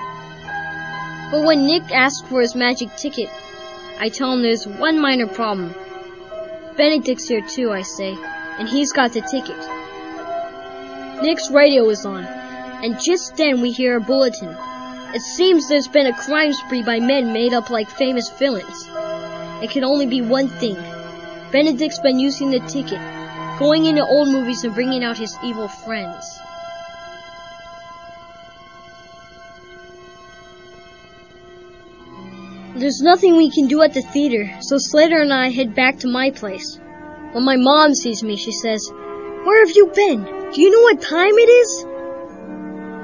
But when Nick asks for his magic ticket, I tell him there's one minor problem. Benedict's here too, I say, and he's got the ticket. Nick's radio is on, and just then we hear a bulletin. It seems there's been a crime spree by men made up like famous villains. It can only be one thing. Benedict's been using the ticket, going into old movies and bringing out his evil friends. There's nothing we can do at the theater, so Slater and I head back to my place. When my mom sees me, she says, Where have you been? Do you know what time it is?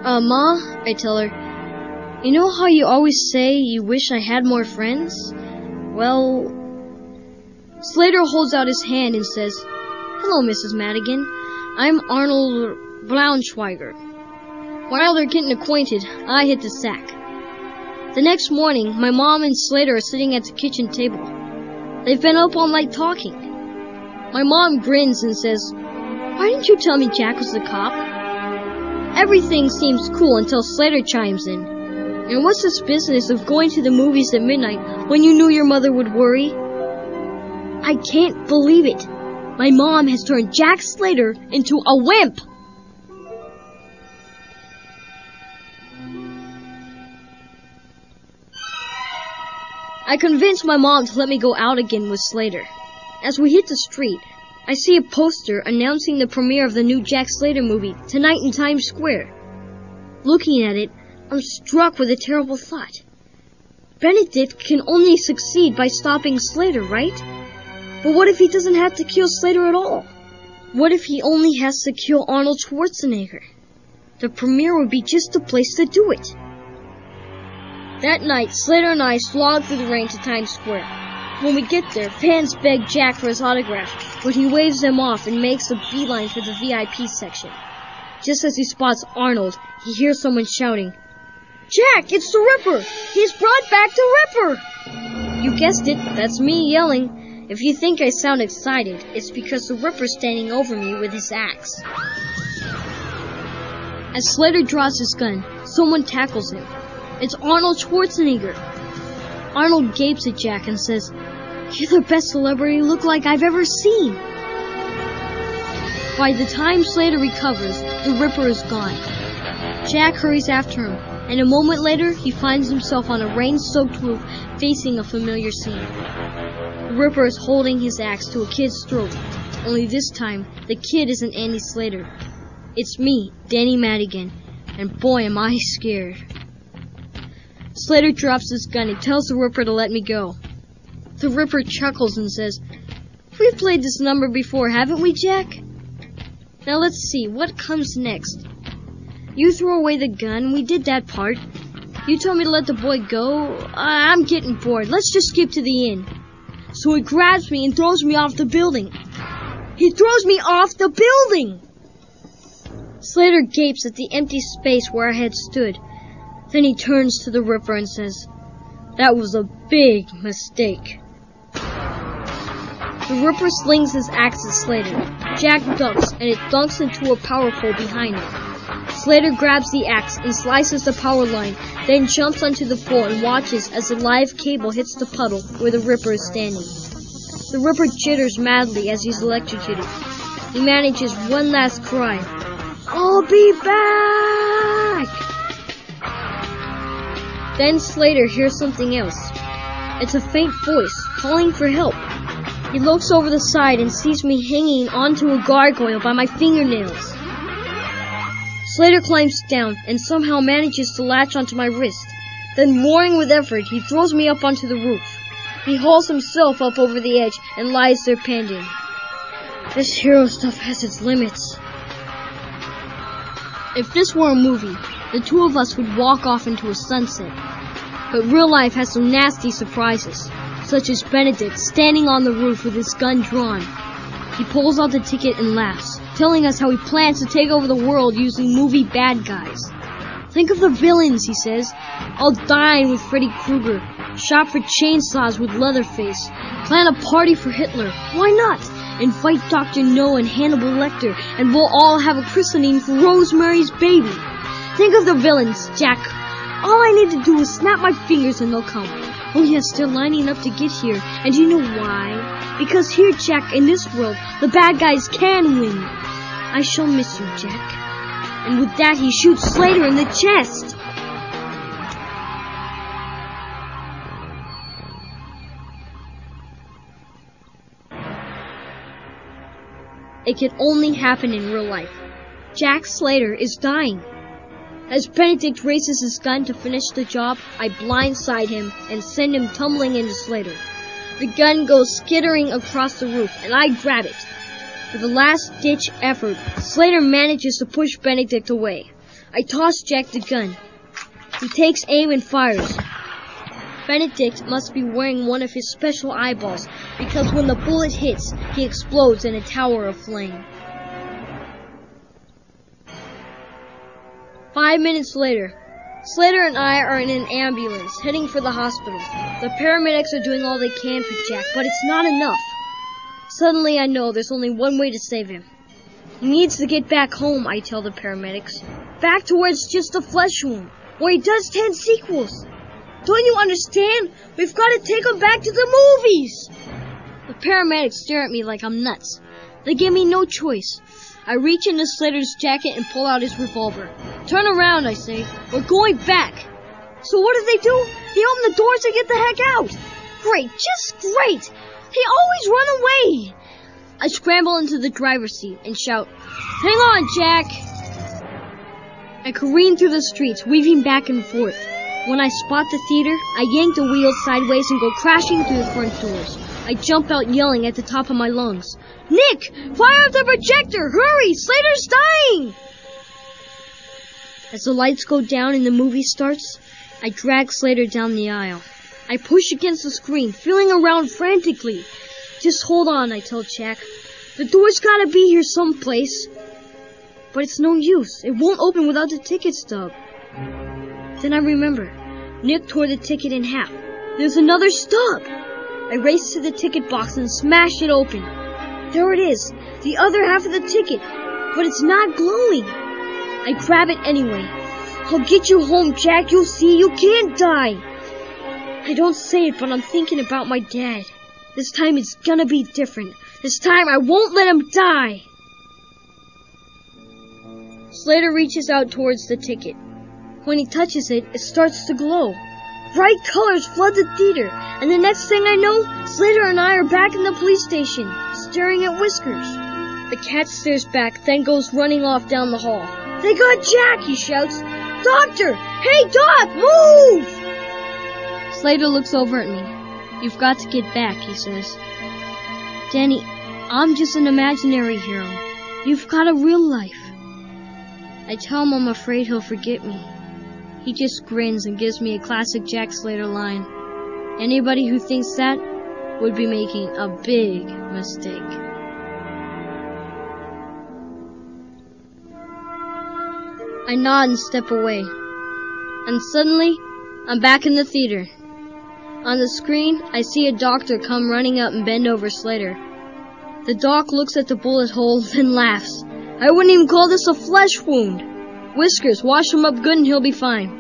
Uh, Ma, I tell her, you know how you always say you wish I had more friends? Well, Slater holds out his hand and says, Hello, Mrs. Madigan. I'm Arnold Braunschweiger. While they're getting acquainted, I hit the sack. The next morning, my mom and Slater are sitting at the kitchen table. They've been up all night talking. My mom grins and says, Why didn't you tell me Jack was the cop? Everything seems cool until Slater chimes in. And what's this business of going to the movies at midnight when you knew your mother would worry? I can't believe it. My mom has turned Jack Slater into a wimp. I convinced my mom to let me go out again with Slater. As we hit the street, I see a poster announcing the premiere of the new Jack Slater movie tonight in Times Square. Looking at it, I'm struck with a terrible thought. Benedict can only succeed by stopping Slater, right? But what if he doesn't have to kill Slater at all? What if he only has to kill Arnold Schwarzenegger? The premiere would be just the place to do it. That night, Slater and I slog through the rain to Times Square. When we get there, fans beg Jack for his autograph, but he waves them off and makes a beeline for the VIP section. Just as he spots Arnold, he hears someone shouting, Jack, it's the Ripper! He's brought back the Ripper! You guessed it, that's me yelling. If you think I sound excited, it's because the Ripper's standing over me with his axe. As Slater draws his gun, someone tackles him. It's Arnold Schwarzenegger. Arnold gapes at Jack and says, You're the best celebrity look-like I've ever seen. By the time Slater recovers, the Ripper is gone. Jack hurries after him, and a moment later, he finds himself on a rain-soaked roof facing a familiar scene. The Ripper is holding his axe to a kid's throat, only this time, the kid isn't Andy Slater. It's me, Danny Madigan, and boy am I scared. Slater drops his gun and tells the Ripper to let me go. The Ripper chuckles and says, We've played this number before, haven't we, Jack? Now let's see, what comes next? You throw away the gun, we did that part. You told me to let the boy go. I'm getting bored. Let's just skip to the inn. So he grabs me and throws me off the building. He throws me off the building! Slater gapes at the empty space where I had stood. Then he turns to the Ripper and says, That was a big mistake. The Ripper slings his axe at Slater. Jack ducks, and it dunks into a power pole behind him. Slater grabs the axe and slices the power line, then jumps onto the floor and watches as the live cable hits the puddle where the Ripper is standing. The Ripper jitters madly as he's electrocuted. He manages one last cry. I'll be back! Then Slater hears something else. It's a faint voice calling for help. He looks over the side and sees me hanging onto a gargoyle by my fingernails. Slater climbs down and somehow manages to latch onto my wrist. Then, roaring with effort, he throws me up onto the roof. He hauls himself up over the edge and lies there panting. This hero stuff has its limits. If this were a movie, the two of us would walk off into a sunset. But real life has some nasty surprises, such as Benedict standing on the roof with his gun drawn. He pulls out the ticket and laughs, telling us how he plans to take over the world using movie bad guys. Think of the villains, he says. I'll dine with Freddy Krueger, shop for chainsaws with Leatherface, plan a party for Hitler. Why not? Fight Dr. No and Hannibal Lecter, and we'll all have a christening for Rosemary's Baby. Think of the villains, Jack. All I need to do is snap my fingers and they'll come. Oh yes, they're lining up to get here, and you know why? Because here, Jack, in this world, the bad guys can win. I shall miss you, Jack. And with that, he shoots Slater in the chest. It can only happen in real life. Jack Slater is dying. As Benedict raises his gun to finish the job, I blindside him and send him tumbling into Slater. The gun goes skittering across the roof, and I grab it. With a last ditch effort, Slater manages to push Benedict away. I toss Jack the gun. He takes aim and fires. Benedict must be wearing one of his special eyeballs because when the bullet hits, he explodes in a tower of flame. Five minutes later, Slater and I are in an ambulance heading for the hospital. The paramedics are doing all they can for Jack, but it's not enough. Suddenly I know there's only one way to save him. He needs to get back home, I tell the paramedics. Back to where it's just a flesh wound, where he does ten sequels. Don't you understand? We've got to take him back to the movies! The paramedics stare at me like I'm nuts. They give me no choice. I reach into Slater's jacket and pull out his revolver. Turn around, I say. We're going back. So what do they do? They open the doors and get the heck out. Great, just great. They always run away. I scramble into the driver's seat and shout, Hang on, Jack! I careen through the streets, weaving back and forth. When I spot the theater, I yank the wheels sideways and go crashing through the front doors. I jump out yelling at the top of my lungs. Nick! Fire up the projector! Hurry! Slater's dying! As the lights go down and the movie starts, I drag Slater down the aisle. I push against the screen, feeling around frantically. Just hold on, I tell Jack. The door's gotta be here someplace. But it's no use. It won't open without the ticket stub. Then I remember. Nick tore the ticket in half. There's another stub. I race to the ticket box and smash it open. There it is, the other half of the ticket, but it's not glowing. I grab it anyway. I'll get you home, Jack. You'll see you can't die. I don't say it, but I'm thinking about my dad. This time it's gonna be different. This time I won't let him die. Slater reaches out towards the ticket. When he touches it, it starts to glow. Bright colors flood the theater, and the next thing I know, Slater and I are back in the police station, staring at Whiskers. The cat stares back, then goes running off down the hall. They got Jack, he shouts. Doctor! Hey, Doc, move! Slater looks over at me. You've got to get back, he says. Danny, I'm just an imaginary hero. You've got a real life. I tell him I'm afraid he'll forget me. He just grins and gives me a classic Jack Slater line. Anybody who thinks that would be making a big mistake. I nod and step away. And suddenly, I'm back in the theater. On the screen, I see a doctor come running up and bend over Slater. The doc looks at the bullet hole, *laughs* then laughs. I wouldn't even call this a flesh wound. Whiskers, wash him up good and he'll be fine.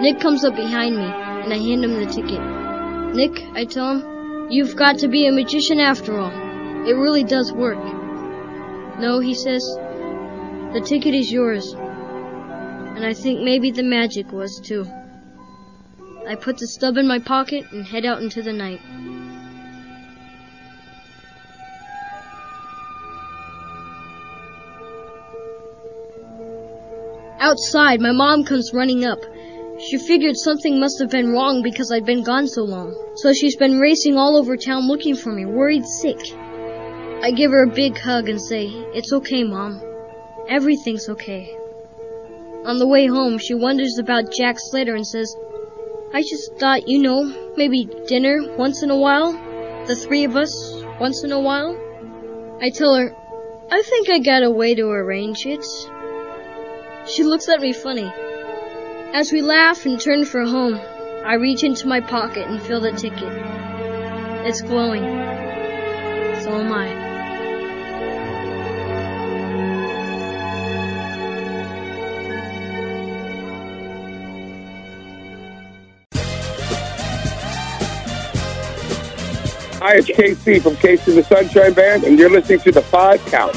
Nick comes up behind me, and I hand him the ticket. Nick, I tell him, you've got to be a magician after all. It really does work. No, he says, the ticket is yours. And I think maybe the magic was too. I put the stub in my pocket and head out into the night. Outside, my mom comes running up. She figured something must have been wrong because I'd been gone so long. So she's been racing all over town looking for me, worried sick. I give her a big hug and say, It's okay, Mom. Everything's okay. On the way home, she wonders about Jack Slater and says, I just thought, you know, maybe dinner once in a while? The three of us, once in a while? I tell her, I think I got a way to arrange it. She looks at me funny. As we laugh and turn for home, I reach into my pocket and feel the ticket. It's glowing. So am I. Hi, it's KC from KC the Sunshine Band, and you're listening to the Five Count.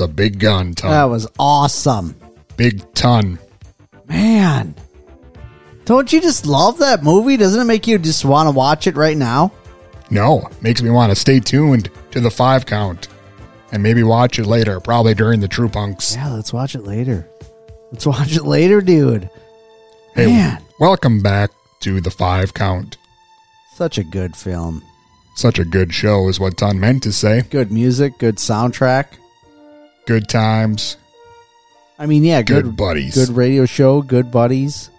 That's a big gun, ton. That was awesome. big ton. Man. Don't you just love that movie? Doesn't it make you just want to watch it right now? No, makes me want to stay tuned to the five count and maybe watch it later, probably during the True Punks. Yeah, let's watch it later. Let's watch it later, dude. Hey, Man. welcome back to the five count. Such a good film. Such a good show, is what Ton meant to say. Good music, good soundtrack. Good times. I mean, yeah, Good good, buddies. Good radio show, good buddies.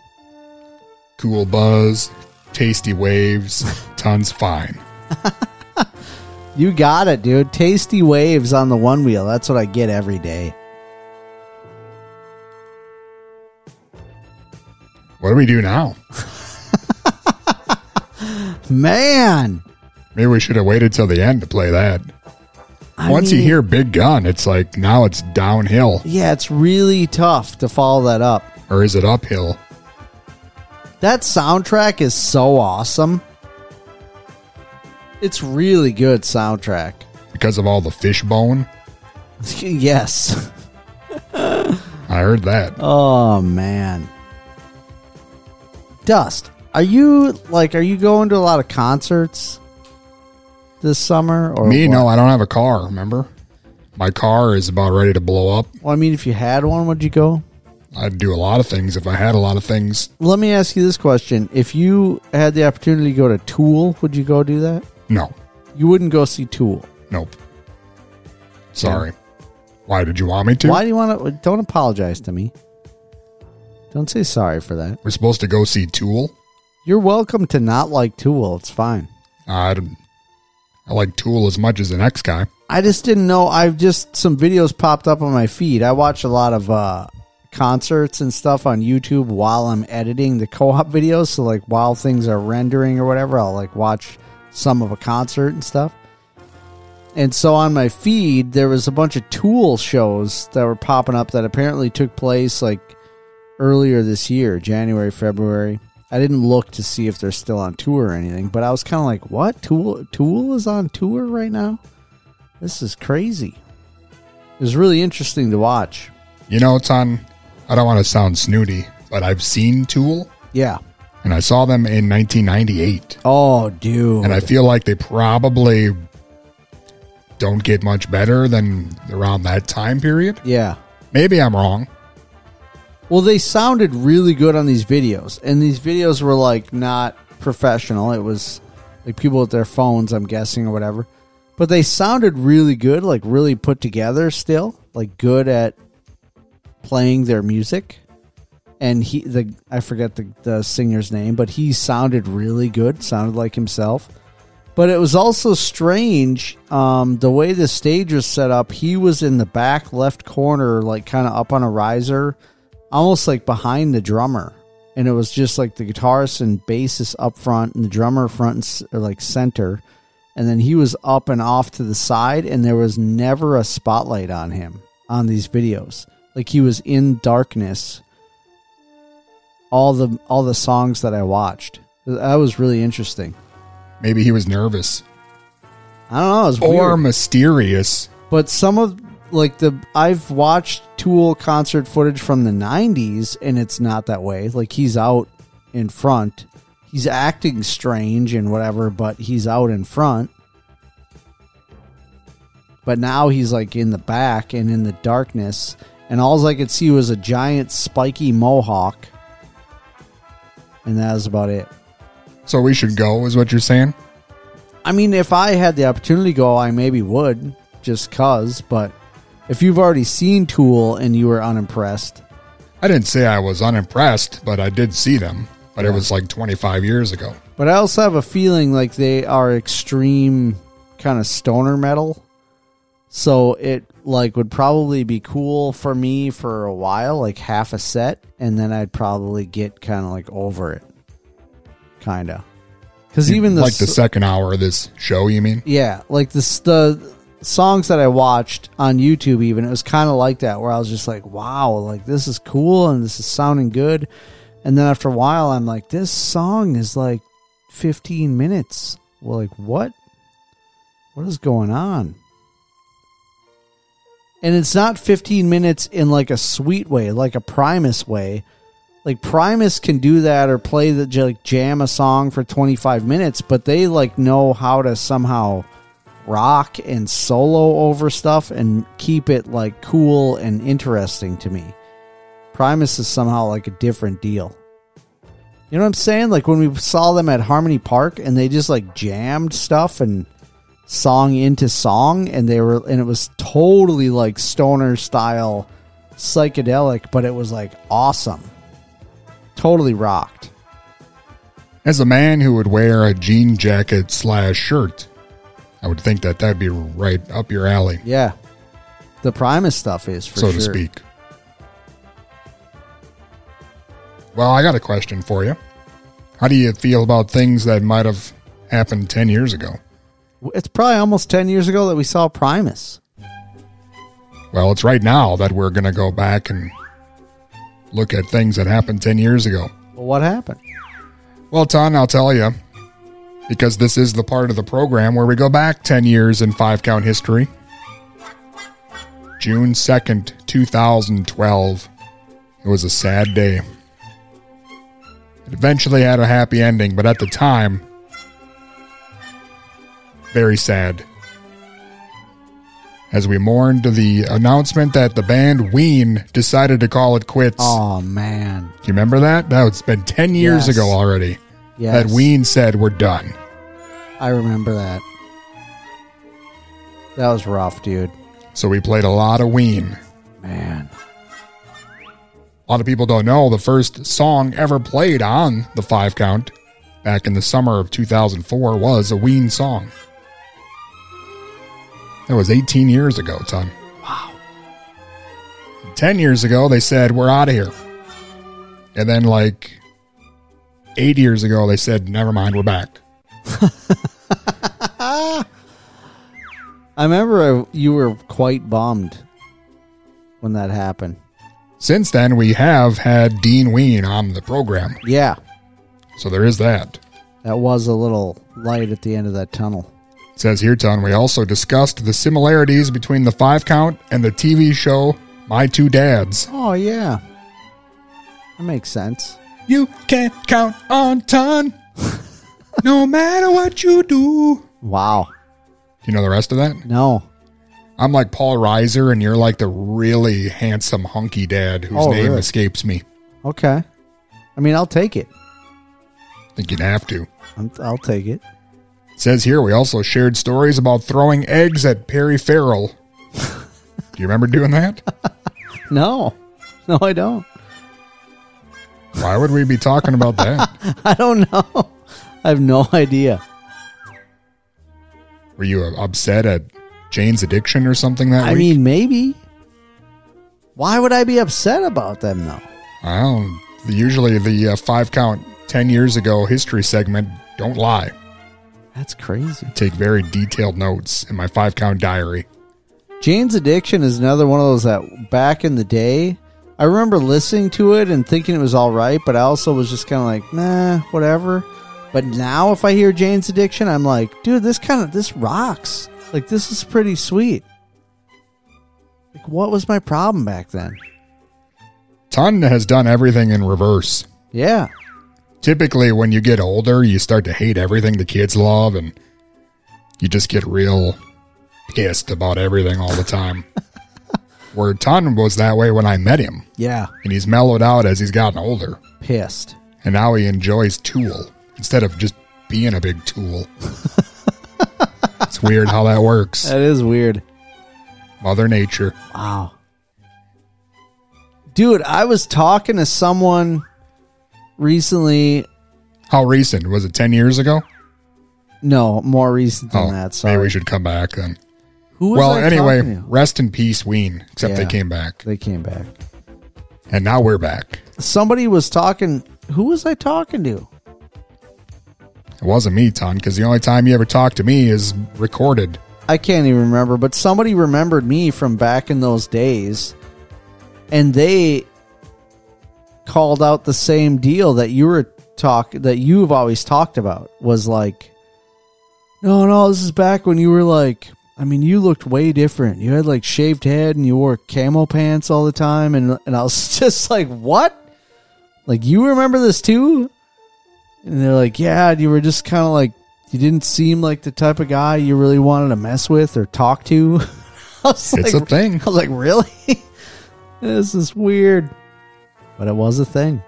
Cool buzz, tasty waves, *laughs* tons fine. *laughs* You got it, dude. Tasty waves on the one wheel. That's what I get every day. What do we do now? *laughs* Man. Maybe we should have waited till the end to play that. I Once you hear Big Gun, it's like now it's downhill. Yeah, it's really tough to follow that up. Or is it uphill? That soundtrack is so awesome. It's really good soundtrack. Because of all the fishbone? *laughs* yes. I heard that. Oh man. Dust. Are you like are you going to a lot of concerts this summer or Me, what? no, I don't have a car, remember? My car is about ready to blow up. Well, I mean if you had one, would you go? I'd do a lot of things if I had a lot of things. Let me ask you this question. If you had the opportunity to go to Tool, would you go do that? No, You wouldn't go see Tool. nope. Sorry. Why did you want me to? Why do you want to don't apologize to me. Don't say sorry for that. We're supposed to go see Tool? You're welcome to not like Tool. It's fine. I, don't- I like Tool as much as the next guy. I just didn't know. I've just some videos popped up on my feed. I watch a lot of uh, concerts and stuff on YouTube while I'm editing the co-op *laughs* videos. So like while things are rendering or whatever, I'll like watch some of a concert and stuff. And so on my feed, there was a bunch of Tool shows that were popping up that apparently took place like earlier this year, January, February. I didn't look to see if they're still on tour or anything, but I was kind of like, "What? Tool Tool is on tour right now? This is crazy." It was really interesting to watch. You know, it's on. I don't want to sound snooty, but I've seen Tool, Yeah. and I saw them in 1998. Oh, dude. And I feel like they probably don't get much better than around that time period. yeah. Maybe I'm wrong. Well, they sounded really good on these videos, and these videos were like not professional. It was like people with their phones, I'm guessing, or whatever. But they sounded really good, like really put together. Still, like good at playing their music. And he, the I forget the the singer's name, but he sounded really good. Sounded like himself. But it was also strange um, the way the stage was set up. He was in the back left corner, like kind of up on a riser, almost like behind the drummer. And it was just like the guitarist and bassist up front, and the drummer front and or like center. And then he was up and off to the side, and there was never a spotlight on him on these videos. Like he was in darkness. All the all the songs that I watched, that was really interesting. Maybe he was nervous I don't know. It was or weird. mysterious. But some of like the I've watched Tool concert footage from the '90s, and it's not that way. Like he's out in front, he's acting strange and whatever, but he's out in front. But now he's like in the back and in the darkness, and all I could see was a giant spiky mohawk, and that was about it. So we should go, is what you're saying? I mean, if I had the opportunity to go, I maybe would, just cause. But if you've already seen Tool and you were unimpressed, I didn't say I was unimpressed, but I did see them. But it was like 25 years ago. but I also have a feeling like they are extreme kind of stoner metal. So it like would probably be cool for me for a while, like half a set, and then I'd probably get kind of like over it, kind of. Because even the like the second hour of this show, you mean? Yeah, like the the songs that I watched on YouTube, even it was kind of like that, where I was just like, "Wow, like this is cool and this is sounding good." And then after a while, I'm like, "This song is like 15 minutes." Well, like what? What is going on? And it's not 15 minutes in like a sweet way, like a Primus way. Like Primus can do that or play the like jam a song for 25 minutes, but they like know how to somehow rock and solo over stuff and keep it like cool and interesting to me. Primus is somehow like a different deal. You know what I'm saying? Like when we saw them at Harmony Park and they just like jammed stuff and song into song and they were and it was totally like stoner style psychedelic, but it was like awesome. Totally rocked. As a man who would wear a jean jacket slash shirt, I would think that that'd be right up your alley, Yeah. The Primus stuff is for so sure. to speak. Well, I got a question for you. How do you feel about things that might have happened 10 years ago? It's probably almost 10 years ago that we saw Primus. Well, it's right now that we're going to go back and look at things that happened 10 years ago. Well, what happened? Well, Ton, I'll tell you, because this is the part of the program where we go back 10 years in five count history. June 2nd, 2012. It was a sad day. It eventually had a happy ending, but at the time, very sad. As we mourned the announcement that the band Ween decided to call it quits. Oh, man. Do you remember that? That was been 10 years Yes. ago already. Yes. That Ween said we're done. I remember that. That was rough, dude. So we played a lot of Ween. Man. A lot of people don't know the first song ever played on the five count back in the summer of 2004 was a Ween song. That was 18 years ago, Ton. Wow. 10 years ago, they said, we're out of here. And then, like, eight years ago, they said, never mind, we're back. *laughs* I remember uh, you were quite bummed when that happened. Since then, we have had Dean Ween on the program. Yeah. So there is that. That was a little light at the end of that tunnel. It says here, Ton, we also discussed the similarities between the five count and the TV show My Two Dads. Oh, yeah. That makes sense. You can't count on Ton, *laughs* no matter what you do. Wow. You know the rest of that? No. I'm like Paul Reiser, and you're like the really handsome, hunky dad whose Oh, name really? escapes me. Okay. I mean, I'll take it. I think you'd have to. I'm, I'll take it. It says here we also shared stories about throwing eggs at Perry Farrell. *laughs* Do you remember doing that? *laughs* No. No, I don't. Why would we be talking about that? *laughs* I don't know. I have no idea. Were you upset at Jane's addiction or something that I week? mean, maybe. Why would I be upset about them, though? I don't. Usually, the uh, five count ten years ago history segment don't lie. That's crazy. Take very detailed notes in my five count diary. Jane's Addiction is another one of those that back in the day, I remember listening to it and thinking it was all right, but I also was just kind of like, nah, whatever. But now if I hear Jane's Addiction, I'm like, dude, this kind of this rocks. Like this is pretty sweet. Like what was my problem back then? Ton has done everything in reverse. Yeah. Typically, when you get older, you start to hate everything the kids love, and you just get real pissed about everything all the time. *laughs* Where Ton was that way when I met him, Yeah. and he's mellowed out as he's gotten older, Pissed. and now he enjoys Tool instead of just being a big tool. *laughs* it's weird how that works. That is weird. Mother Nature. Wow. Dude, I was talking to someone recently. How recent? Was it 10 years ago? No, more recent than Oh, that. Sorry. maybe we should come back then. Who well, anyway, rest in peace, Ween. Except they came back. They came back. And now we're back. Somebody was talking. Who was I talking to? It wasn't me, Ton, because the only time you ever talk to me is recorded. I can't even remember, but somebody remembered me from back in those days, and they called out the same deal that you were talk that you've always talked about was like, no, no, this is back when you were like, I mean, you looked way different. You had like shaved head and you wore camo pants all the time. And, and I was *laughs* just like, what? Like, you remember this too? And they're like, yeah, you were just kind of like, you didn't seem like the type of guy you really wanted to mess with or talk to. *laughs* It's like, a thing. *laughs* I was like, really? this is weird. But it was a thing.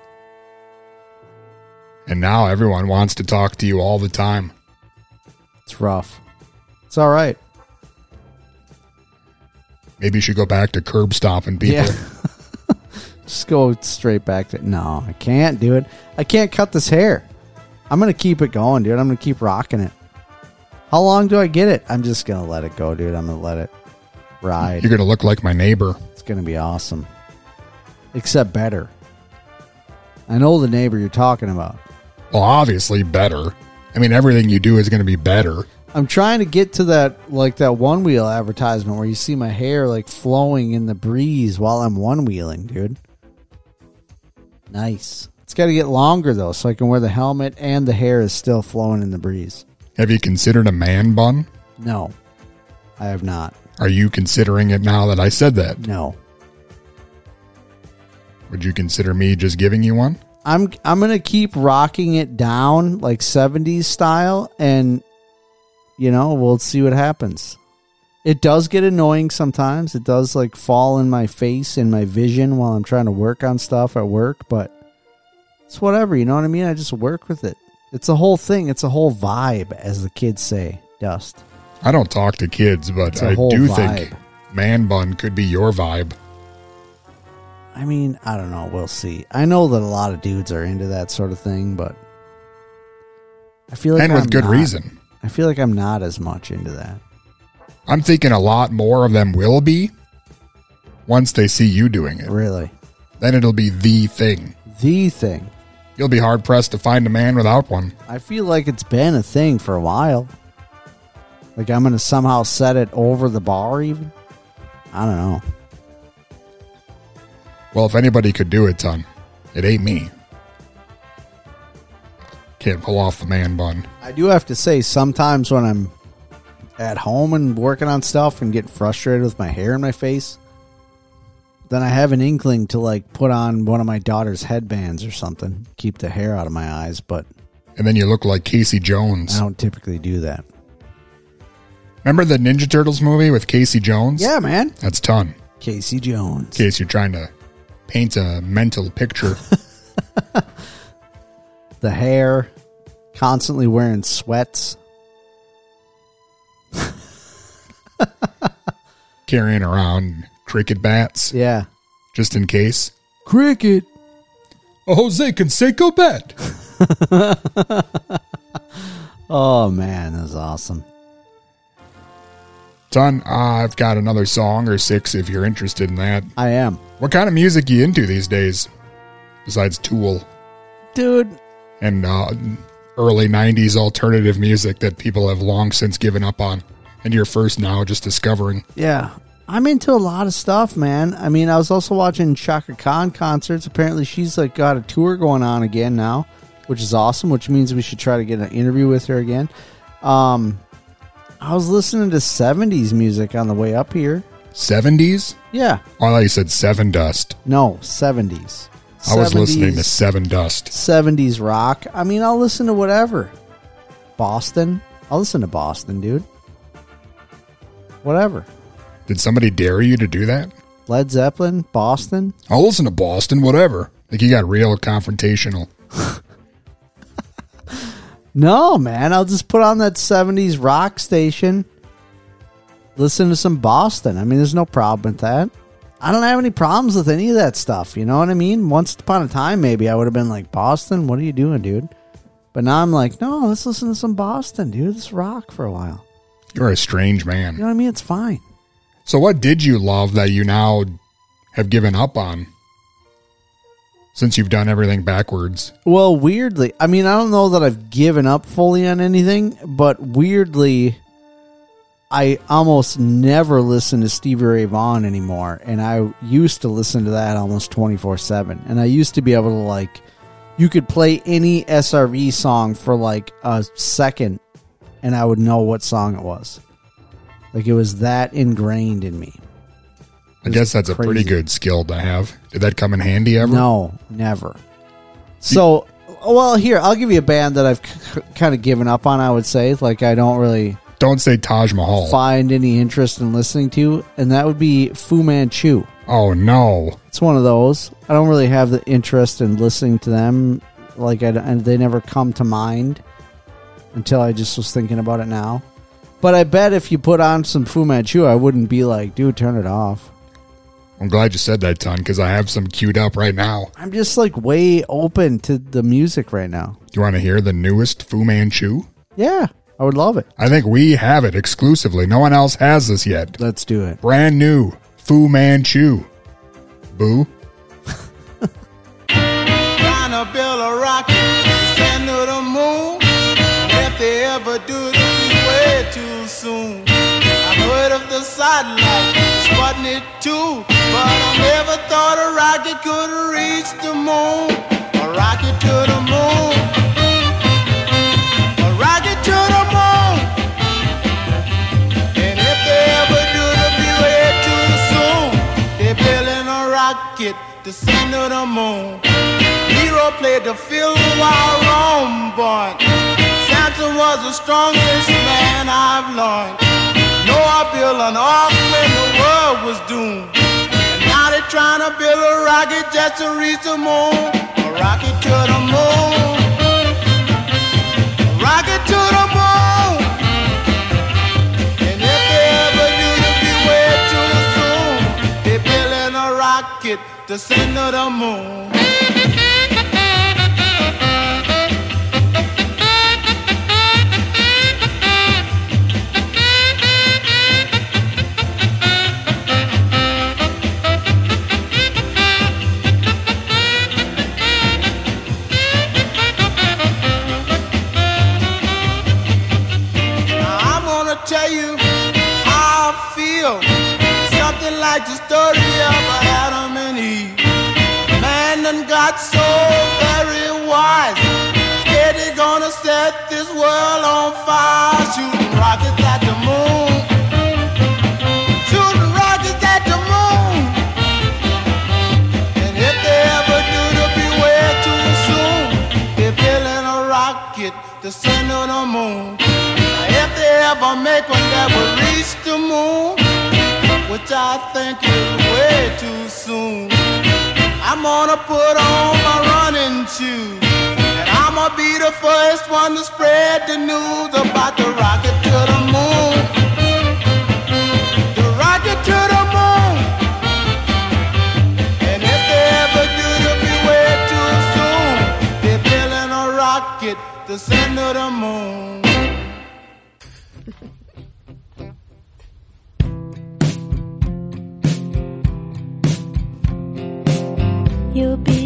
And now everyone wants to talk to you all the time. It's rough. It's all right. Maybe you should go back to curb stomping people. Yeah. *laughs* Just go straight back to no, I can't do it. I can't cut this hair. I'm gonna keep it going, dude. I'm gonna keep rocking it. How long do I get it? I'm just gonna let it go, dude. I'm gonna let it ride. You're going to look like my neighbor. It's gonna be awesome. Except better. I know the neighbor you're talking about. Well, obviously better. I mean, everything you do is going to be better. I'm trying to get to that like that one wheel advertisement where you see my hair like flowing in the breeze while I'm one wheeling, dude. Nice. It's got to get longer though, so I can wear the helmet and the hair is still flowing in the breeze. Have you considered a man bun? No, I have not. Are you considering it now that I said that? No, Would you consider me just giving you one? I'm I'm gonna keep rocking it down like 70s style, and you know we'll see what happens. It does get annoying sometimes. It does like fall in my face and my vision while I'm trying to work on stuff at work, but it's whatever. You know what I mean? I just work with it. It's a whole thing. It's a whole vibe, as the kids say. Dust. I don't talk to kids, but I do vibe. think man bun could be your vibe. I mean, I don't know. We'll see. I know that a lot of dudes are into that sort of thing, but I feel like And with I'm good not. reason. I feel like I'm not as much into that. I'm thinking a lot more of them will be once they see you doing it. Really, Then it'll be the thing. the thing. You'll be hard pressed to find a man without one. I feel like it's been a thing for a while. Like I'm gonna somehow set it over the bar, even. I don't know. Well, if anybody could do it, son, it ain't me. Can't pull off the man bun. I do have to say, sometimes when I'm at home and working on stuff and getting frustrated with my hair in my face, then I have an inkling to like put on one of my daughter's headbands or something, keep the hair out of my eyes. But And then you look like Casey Jones. I don't typically do that. Remember the Ninja Turtles movie with Casey Jones? Yeah, man. That's ton. Casey Jones. In case you're trying to paint a mental picture. *laughs* The hair, constantly wearing sweats. carrying around cricket bats Yeah. just in case. Cricket. A Jose Canseco bat. *laughs* Oh man, that's awesome. Ton, uh, I've got another song or six if you're interested in that. I am. What kind of music you into these days? Besides Tool Dude, and uh, early 90s alternative music that people have long since given up on. And you're first now just discovering. Yeah. I'm into a lot of stuff, man. I mean, I was also watching Chaka Khan concerts. Apparently, she's like got a tour going on again now, which is awesome. Which means we should try to get an interview with her again. Um, I was listening to '70s music on the way up here. 70s? Yeah, Oh, I thought you said Sevendust. no '70s. I was listening to 70s Sevendust. 70s rock. I mean, I'll listen to whatever. Boston. I'll listen to Boston, dude. Whatever. Did somebody dare you to do that? Led Zeppelin, Boston. I'll listen to Boston, whatever. Like you got real confrontational. *laughs* No, man. I'll just put on that 70s rock station. Listen to some Boston. I mean, there's no problem with that. I don't have any problems with any of that stuff. You know what I mean? Once upon a time, maybe I would have been like, Boston, what are you doing, dude? But now I'm like, no, let's listen to some Boston, dude. Let's rock for a while. You're a strange man. You know what I mean? It's fine. So, what did you love that you now have given up on since you've done everything backwards? Well, weirdly, I mean, I don't know that I've given up fully on anything, but weirdly, I almost never listen to Stevie Ray Vaughan anymore. And I used to listen to that almost 24 7. And I used to be able to, like, you could play any SRV song for like a second, and I would know what song it was. Like it was that ingrained in me. I guess that's a pretty good skill to have. Did that come in handy ever? No, never. So, well, here I'll give you a band that I've c- kind of given up on. I would say, like I don't really Don't say Taj Mahal. find any interest in listening to, and that would be Fu Manchu. Oh no. It's one of those. I don't really have the interest in listening to them. Like I, and they never come to mind until I just was thinking about it now. But I bet if you put on some Fu Manchu, I wouldn't be like, dude, turn it off. I'm glad you said that, Ton, because I have some queued up right now. I'm just like way open to the music right now. Do You want to hear the newest Fu Manchu? Yeah, I would love it. I think we have it exclusively. No one else has this yet. Let's do it. Brand new Fu Manchu. Boo. Trying to build a rocket send to the moon. If they ever do it, it'll be way too soon. I've heard of the satellite, Sputnik 2, but I never thought a rocket could reach the moon. A rocket to the moon. While Rome born. Samson was the strongest man I've learned. Noah built an ark when the world was doomed. And now they're trying to build a rocket just to reach the moon. A rocket to the moon. A rocket to the moon. And if they ever do, it'll be way too soon. They're building a rocket to send to the moon. Shooting rockets at the moon. Shooting rockets at the moon. And if they ever do, it'll be way too soon. They're building a rocket to send to the moon. Now, if they ever make one that will reach the moon, which I think is way too soon, I'm gonna put on my running shoes. Be the first one to spread the news about the rocket to the moon. The rocket to the moon. And if they ever do, it'll be way too soon. They're building a rocket to send to the moon. You'll be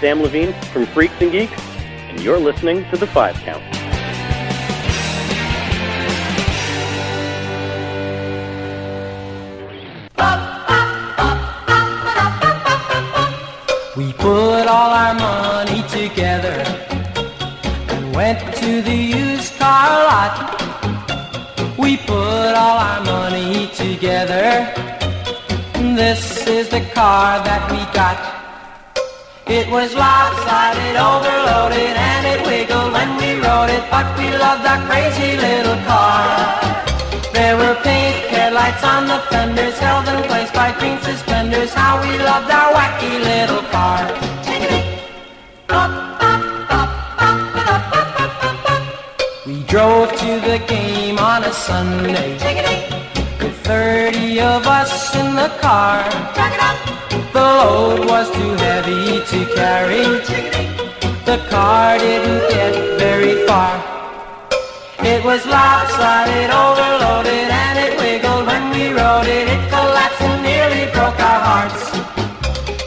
Samm Levine from Freaks and Geeks, and you're listening to The Five Count. We put all our money together and went to the used car lot. We put all our money together. This is the car that was lopsided, overloaded, and it wiggled when we rode it, but we loved our crazy little car. There were pink headlights on the fenders, held in place by green suspenders. How we loved our wacky little car. We drove to the game on a Sunday. With 30 of us in the car. The load was too heavy to carry. The car didn't get very far. It was lopsided, overloaded, and it wiggled when we rode it. It collapsed and nearly broke our hearts.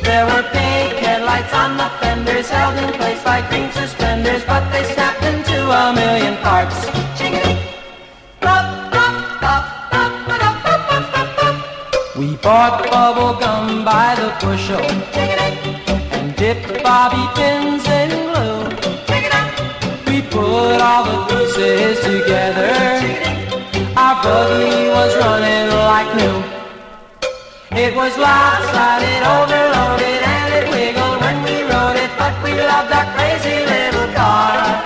There were pink headlights on the fenders, held in place by green suspenders, but they snapped into a million parts. By the bushel and dip bobby pins in glue. We put all the pieces together. Our buggy was running like new. It was lopsided, overloaded, and it wiggled when we rode it, but we loved our crazy little car.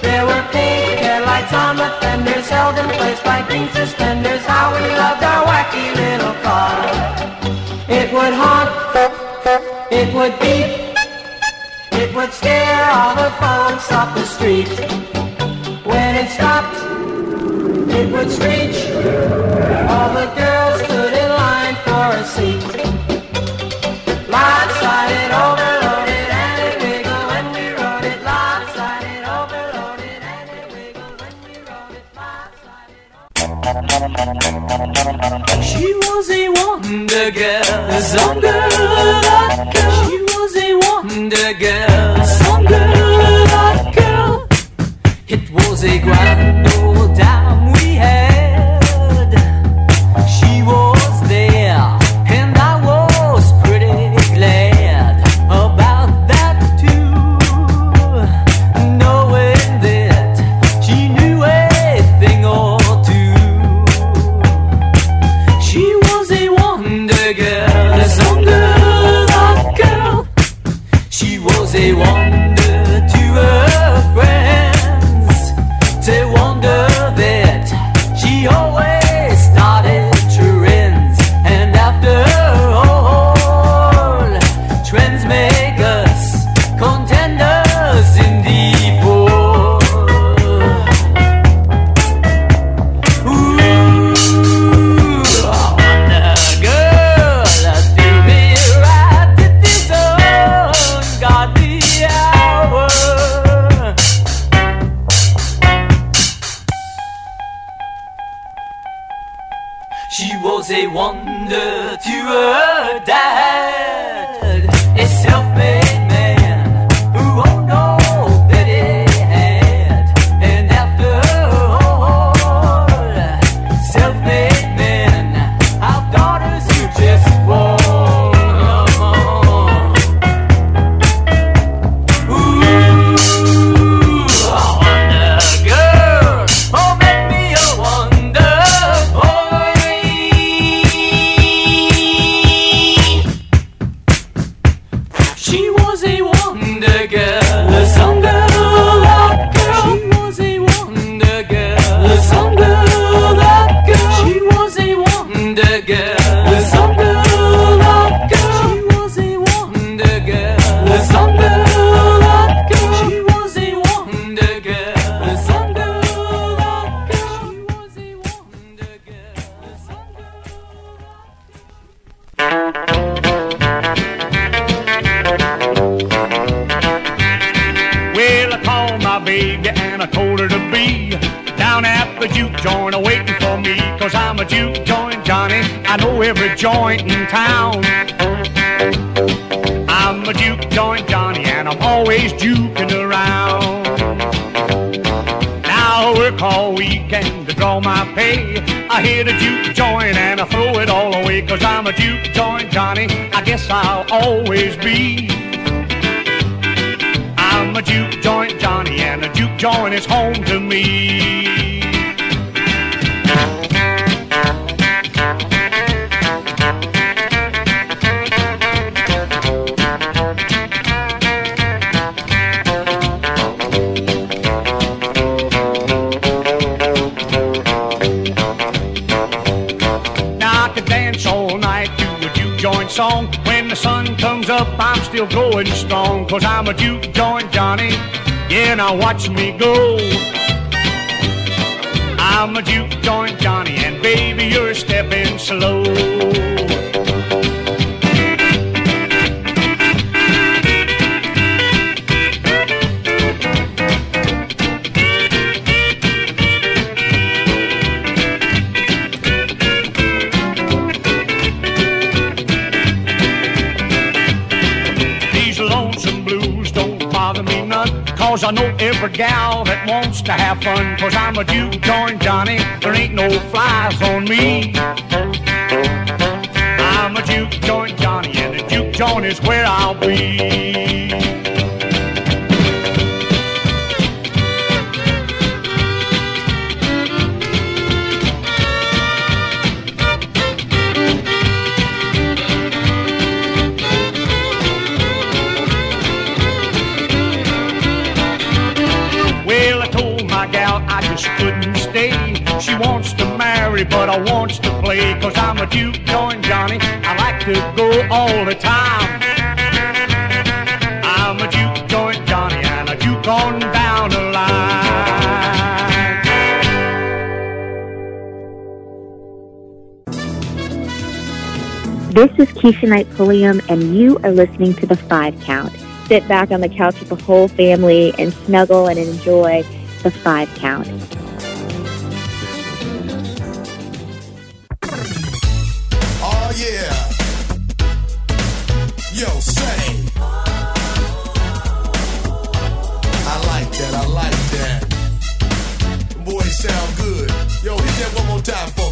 There were pink headlights on the fenders, held in place by green suspenders. How we loved our wacky little car. It would honk, it would beep, it would scare all the folks off the street. When it stopped, it would screech. All the girls stood in line for a seat. Lopsided, overloaded, and it wiggled when we rode it. Lopsided, overloaded, and it wiggled when we rode it. She was a wonder girl, some girl, that girl. She was a wonder girl, some girl, Cause I know every gal that wants to have fun. Cause I'm a Duke darn Johnny, there ain't no flies on me. I'm a Duke joint Johnny, and the Duke joint is where I'll be. everybody I wants to play, cause I'm a Duke join Johnny. I like to go all the time. I'm a Duke join Johnny, and a Duke on down the line. This is Keshia Knight Pulliam, and you are listening to The Five Count. Sit back on the couch with the whole family and snuggle and enjoy The Five Count. Yo, hit that one more time for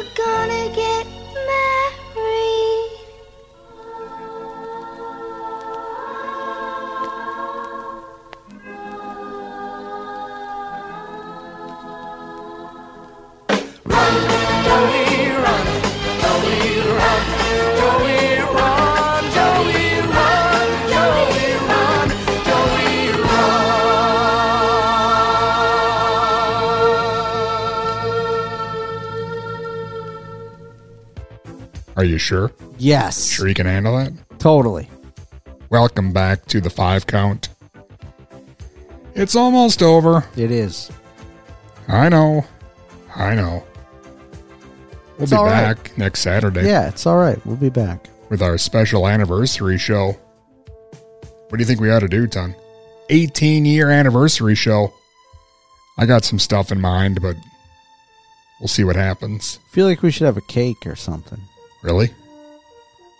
We're gonna get Are you sure? Yes. Sure you can handle that? Totally. Welcome back to the five count. It's almost over. It is. I know. I know. We'll It's be all right. back next Saturday. Yeah, it's all right. We'll be back. With our special anniversary show. What do you think we ought to do, Ton? 18 year anniversary show. I got some stuff in mind, but we'll see what happens. feel like we should have a cake or something. Really?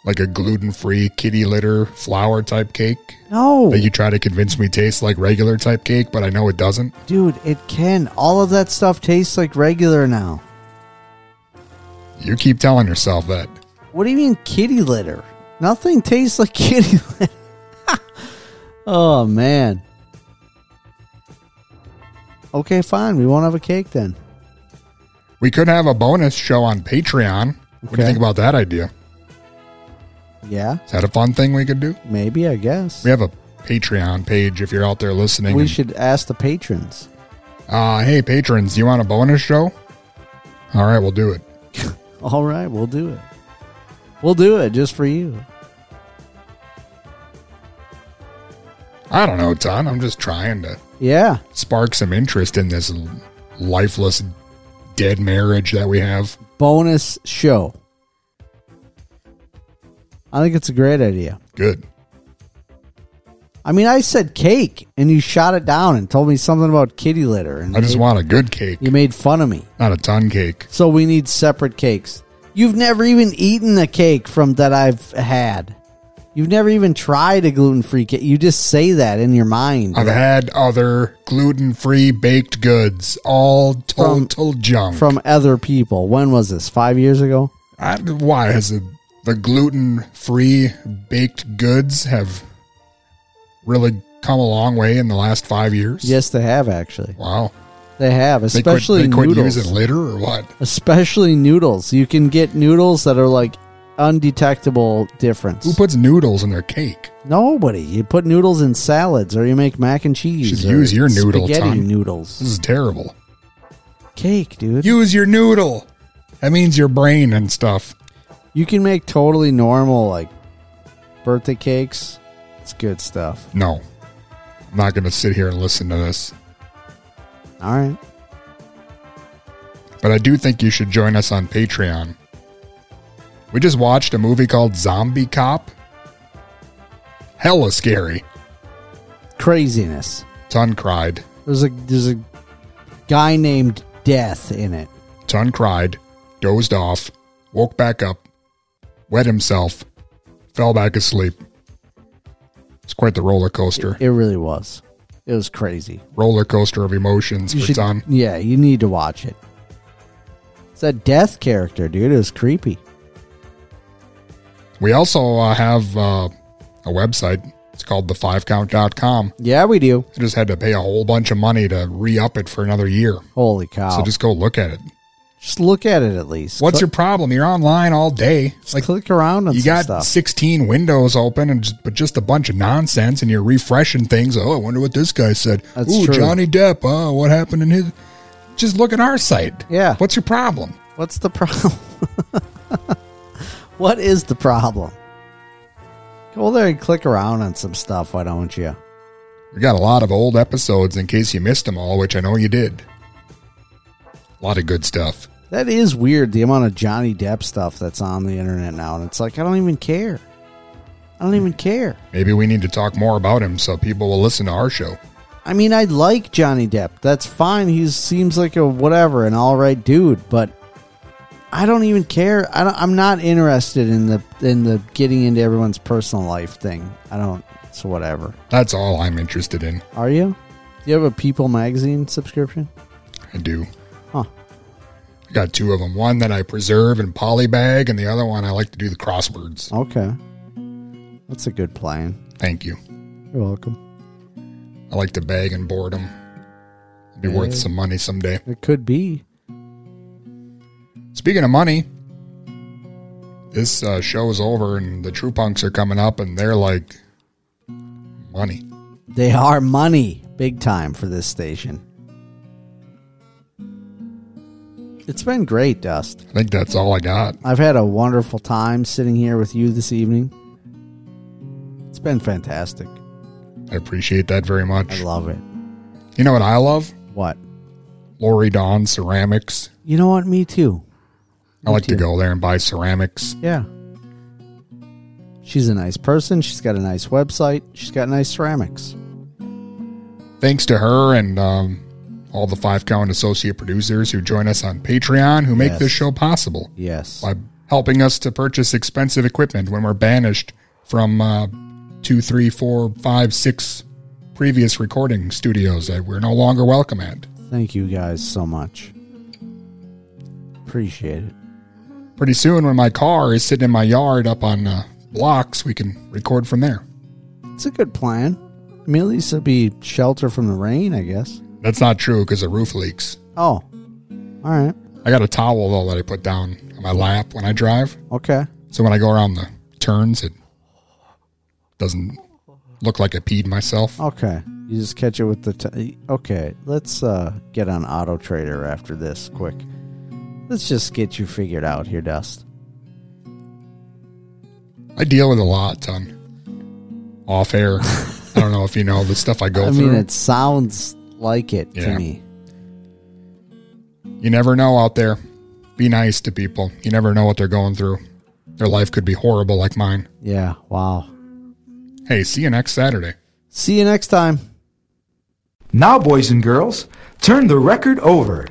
Like a gluten free kitty litter flour type cake? No. That you try to convince me tastes like regular type cake, but I know it doesn't? Dude, it can. All of that stuff tastes like regular now. You keep telling yourself that. What do you mean kitty litter? Nothing tastes like *laughs* kitty litter. *laughs* oh man. Okay, fine. We won't have a cake then. We could have a bonus show on Patreon. What do you Okay. think about that idea? Yeah, Is that a fun thing we could do? maybe, I guess. We have a Patreon page if you're out there listening. We and- should ask the patrons. Uh, hey, patrons, you want a bonus show? All right, we'll do it. *laughs* All right, we'll do it. We'll do it just for you. I don't know, Ton. I'm just trying to Yeah. spark some interest in this l- lifeless, dead marriage that we have. Bonus show. I think it's a great idea. Good. I mean, I said cake, and you shot it down and told me something about kitty litter. And I just made- want a good cake, You made fun of me. not a ton cake. So we need separate cakes. You've never even eaten a cake from that I've had. You've never even tried a gluten free cake. You just say that in your mind. I've had other gluten free baked goods, all total junk. from other people. When was this? Five years ago? I, why has the, the gluten free baked goods have really come a long way in the last five years? Yes, they have actually. Wow. They have, They quit- especially they quit noodles. using litter or what? Especially noodles. You can get noodles that are like undetectable difference. Who puts noodles in their cake? Nobody. You put noodles in salads, or you make mac and cheese. Should use your noodle, spaghetti Tom. noodles. This is terrible. Cake, dude. Use your noodle. That means your brain and stuff. You can make totally normal like birthday cakes. It's good stuff. No. I'm not going to sit here and listen to this. All right. But I do think you should join us on Patreon. We just watched a movie called Zombie Cop. Hella scary. Craziness. Ton cried. There's a there's a guy named Death in it. Ton cried, dozed off, woke back up, wet himself, fell back asleep. It's quite the roller coaster. It really was. It was crazy. Roller coaster of emotions You for should, Ton. yeah, you need to watch it. It's a death character, dude. It was creepy. We also uh, have uh, a website. It's called thefivecount.com. Yeah, we do. I just had to pay a whole bunch of money to re up it for another year. Holy cow! So just go look at it. Just look at it at least. What's your problem? You're online all day. Like click around on You got stuff. 16 windows open, and just, but just a bunch of nonsense, and you're refreshing things. Oh, I wonder what this guy said. That's Ooh, true. Johnny Depp. Oh, what happened in his? Just look at our site. Yeah. What's your problem? What's the problem? *laughs* what is the problem? Go there and click around on some stuff. Why don't you? We got a lot of old episodes in case you missed them all, which I know you did. A lot of good stuff. That is weird. The amount of Johnny Depp stuff that's on the internet now, and it's like I don't even care. I don't even care. Maybe we need to talk more about him so people will listen to our show. I mean, I like Johnny Depp. That's fine. He seems like a whatever, an all right dude. But I don't even care. I don't, I'm not interested in the in the getting into everyone's personal life thing. I don't. So whatever. That's all I'm interested in. Are you? Do you have a People magazine subscription? I do. Huh. I got two of them. One that I preserve in polybag, and the other one I like to do the crosswords. Okay. That's a good plan. Thank you. You're welcome. I like to bag and board them. It'd be worth some money someday. It could be. Speaking of money, this uh, show is over, and the True Punks are coming up, and they're like money. They are money big time for this station. It's been great, Dust. I think that's all I got. I've had a wonderful time sitting here with you this evening. It's been fantastic. I appreciate that very much. I love it. You know what I love? What? Lori Dawn Ceramics. You know what? Me too. I like to go there and buy ceramics. Yeah. She's a nice person. She's got a nice website. She's got nice ceramics. Thanks to her and um, all the Five Count associate producers who join us on Patreon who make Yes. this show possible. Yes. By helping us to purchase expensive equipment when we're banished from uh, two, three, four, five, six previous recording studios that we're no longer welcome at. Thank you guys so much. Appreciate it. Pretty soon, when my car is sitting in my yard up on uh, blocks, we can record from there. It's a good plan. I mean, at least it'll be shelter from the rain, I guess. That's not true because the roof leaks. Oh, all right. I got a towel though that I put down on my lap when I drive. Okay. So when I go around the turns, it doesn't look like I peed myself. Okay. You just catch it with the. T- okay. Let's uh, get on Auto Trader after this quick. Let's just get you figured out here, Dust. I deal with a lot, ton. Off air. *laughs* I don't know if you know the stuff I go I through. I mean, it sounds like it Yeah. to me. You never know out there. Be nice to people. You never know what they're going through. Their life could be horrible like mine. Yeah. Wow. Hey, see you next Saturday. See you next time. Now, boys and girls, turn the record over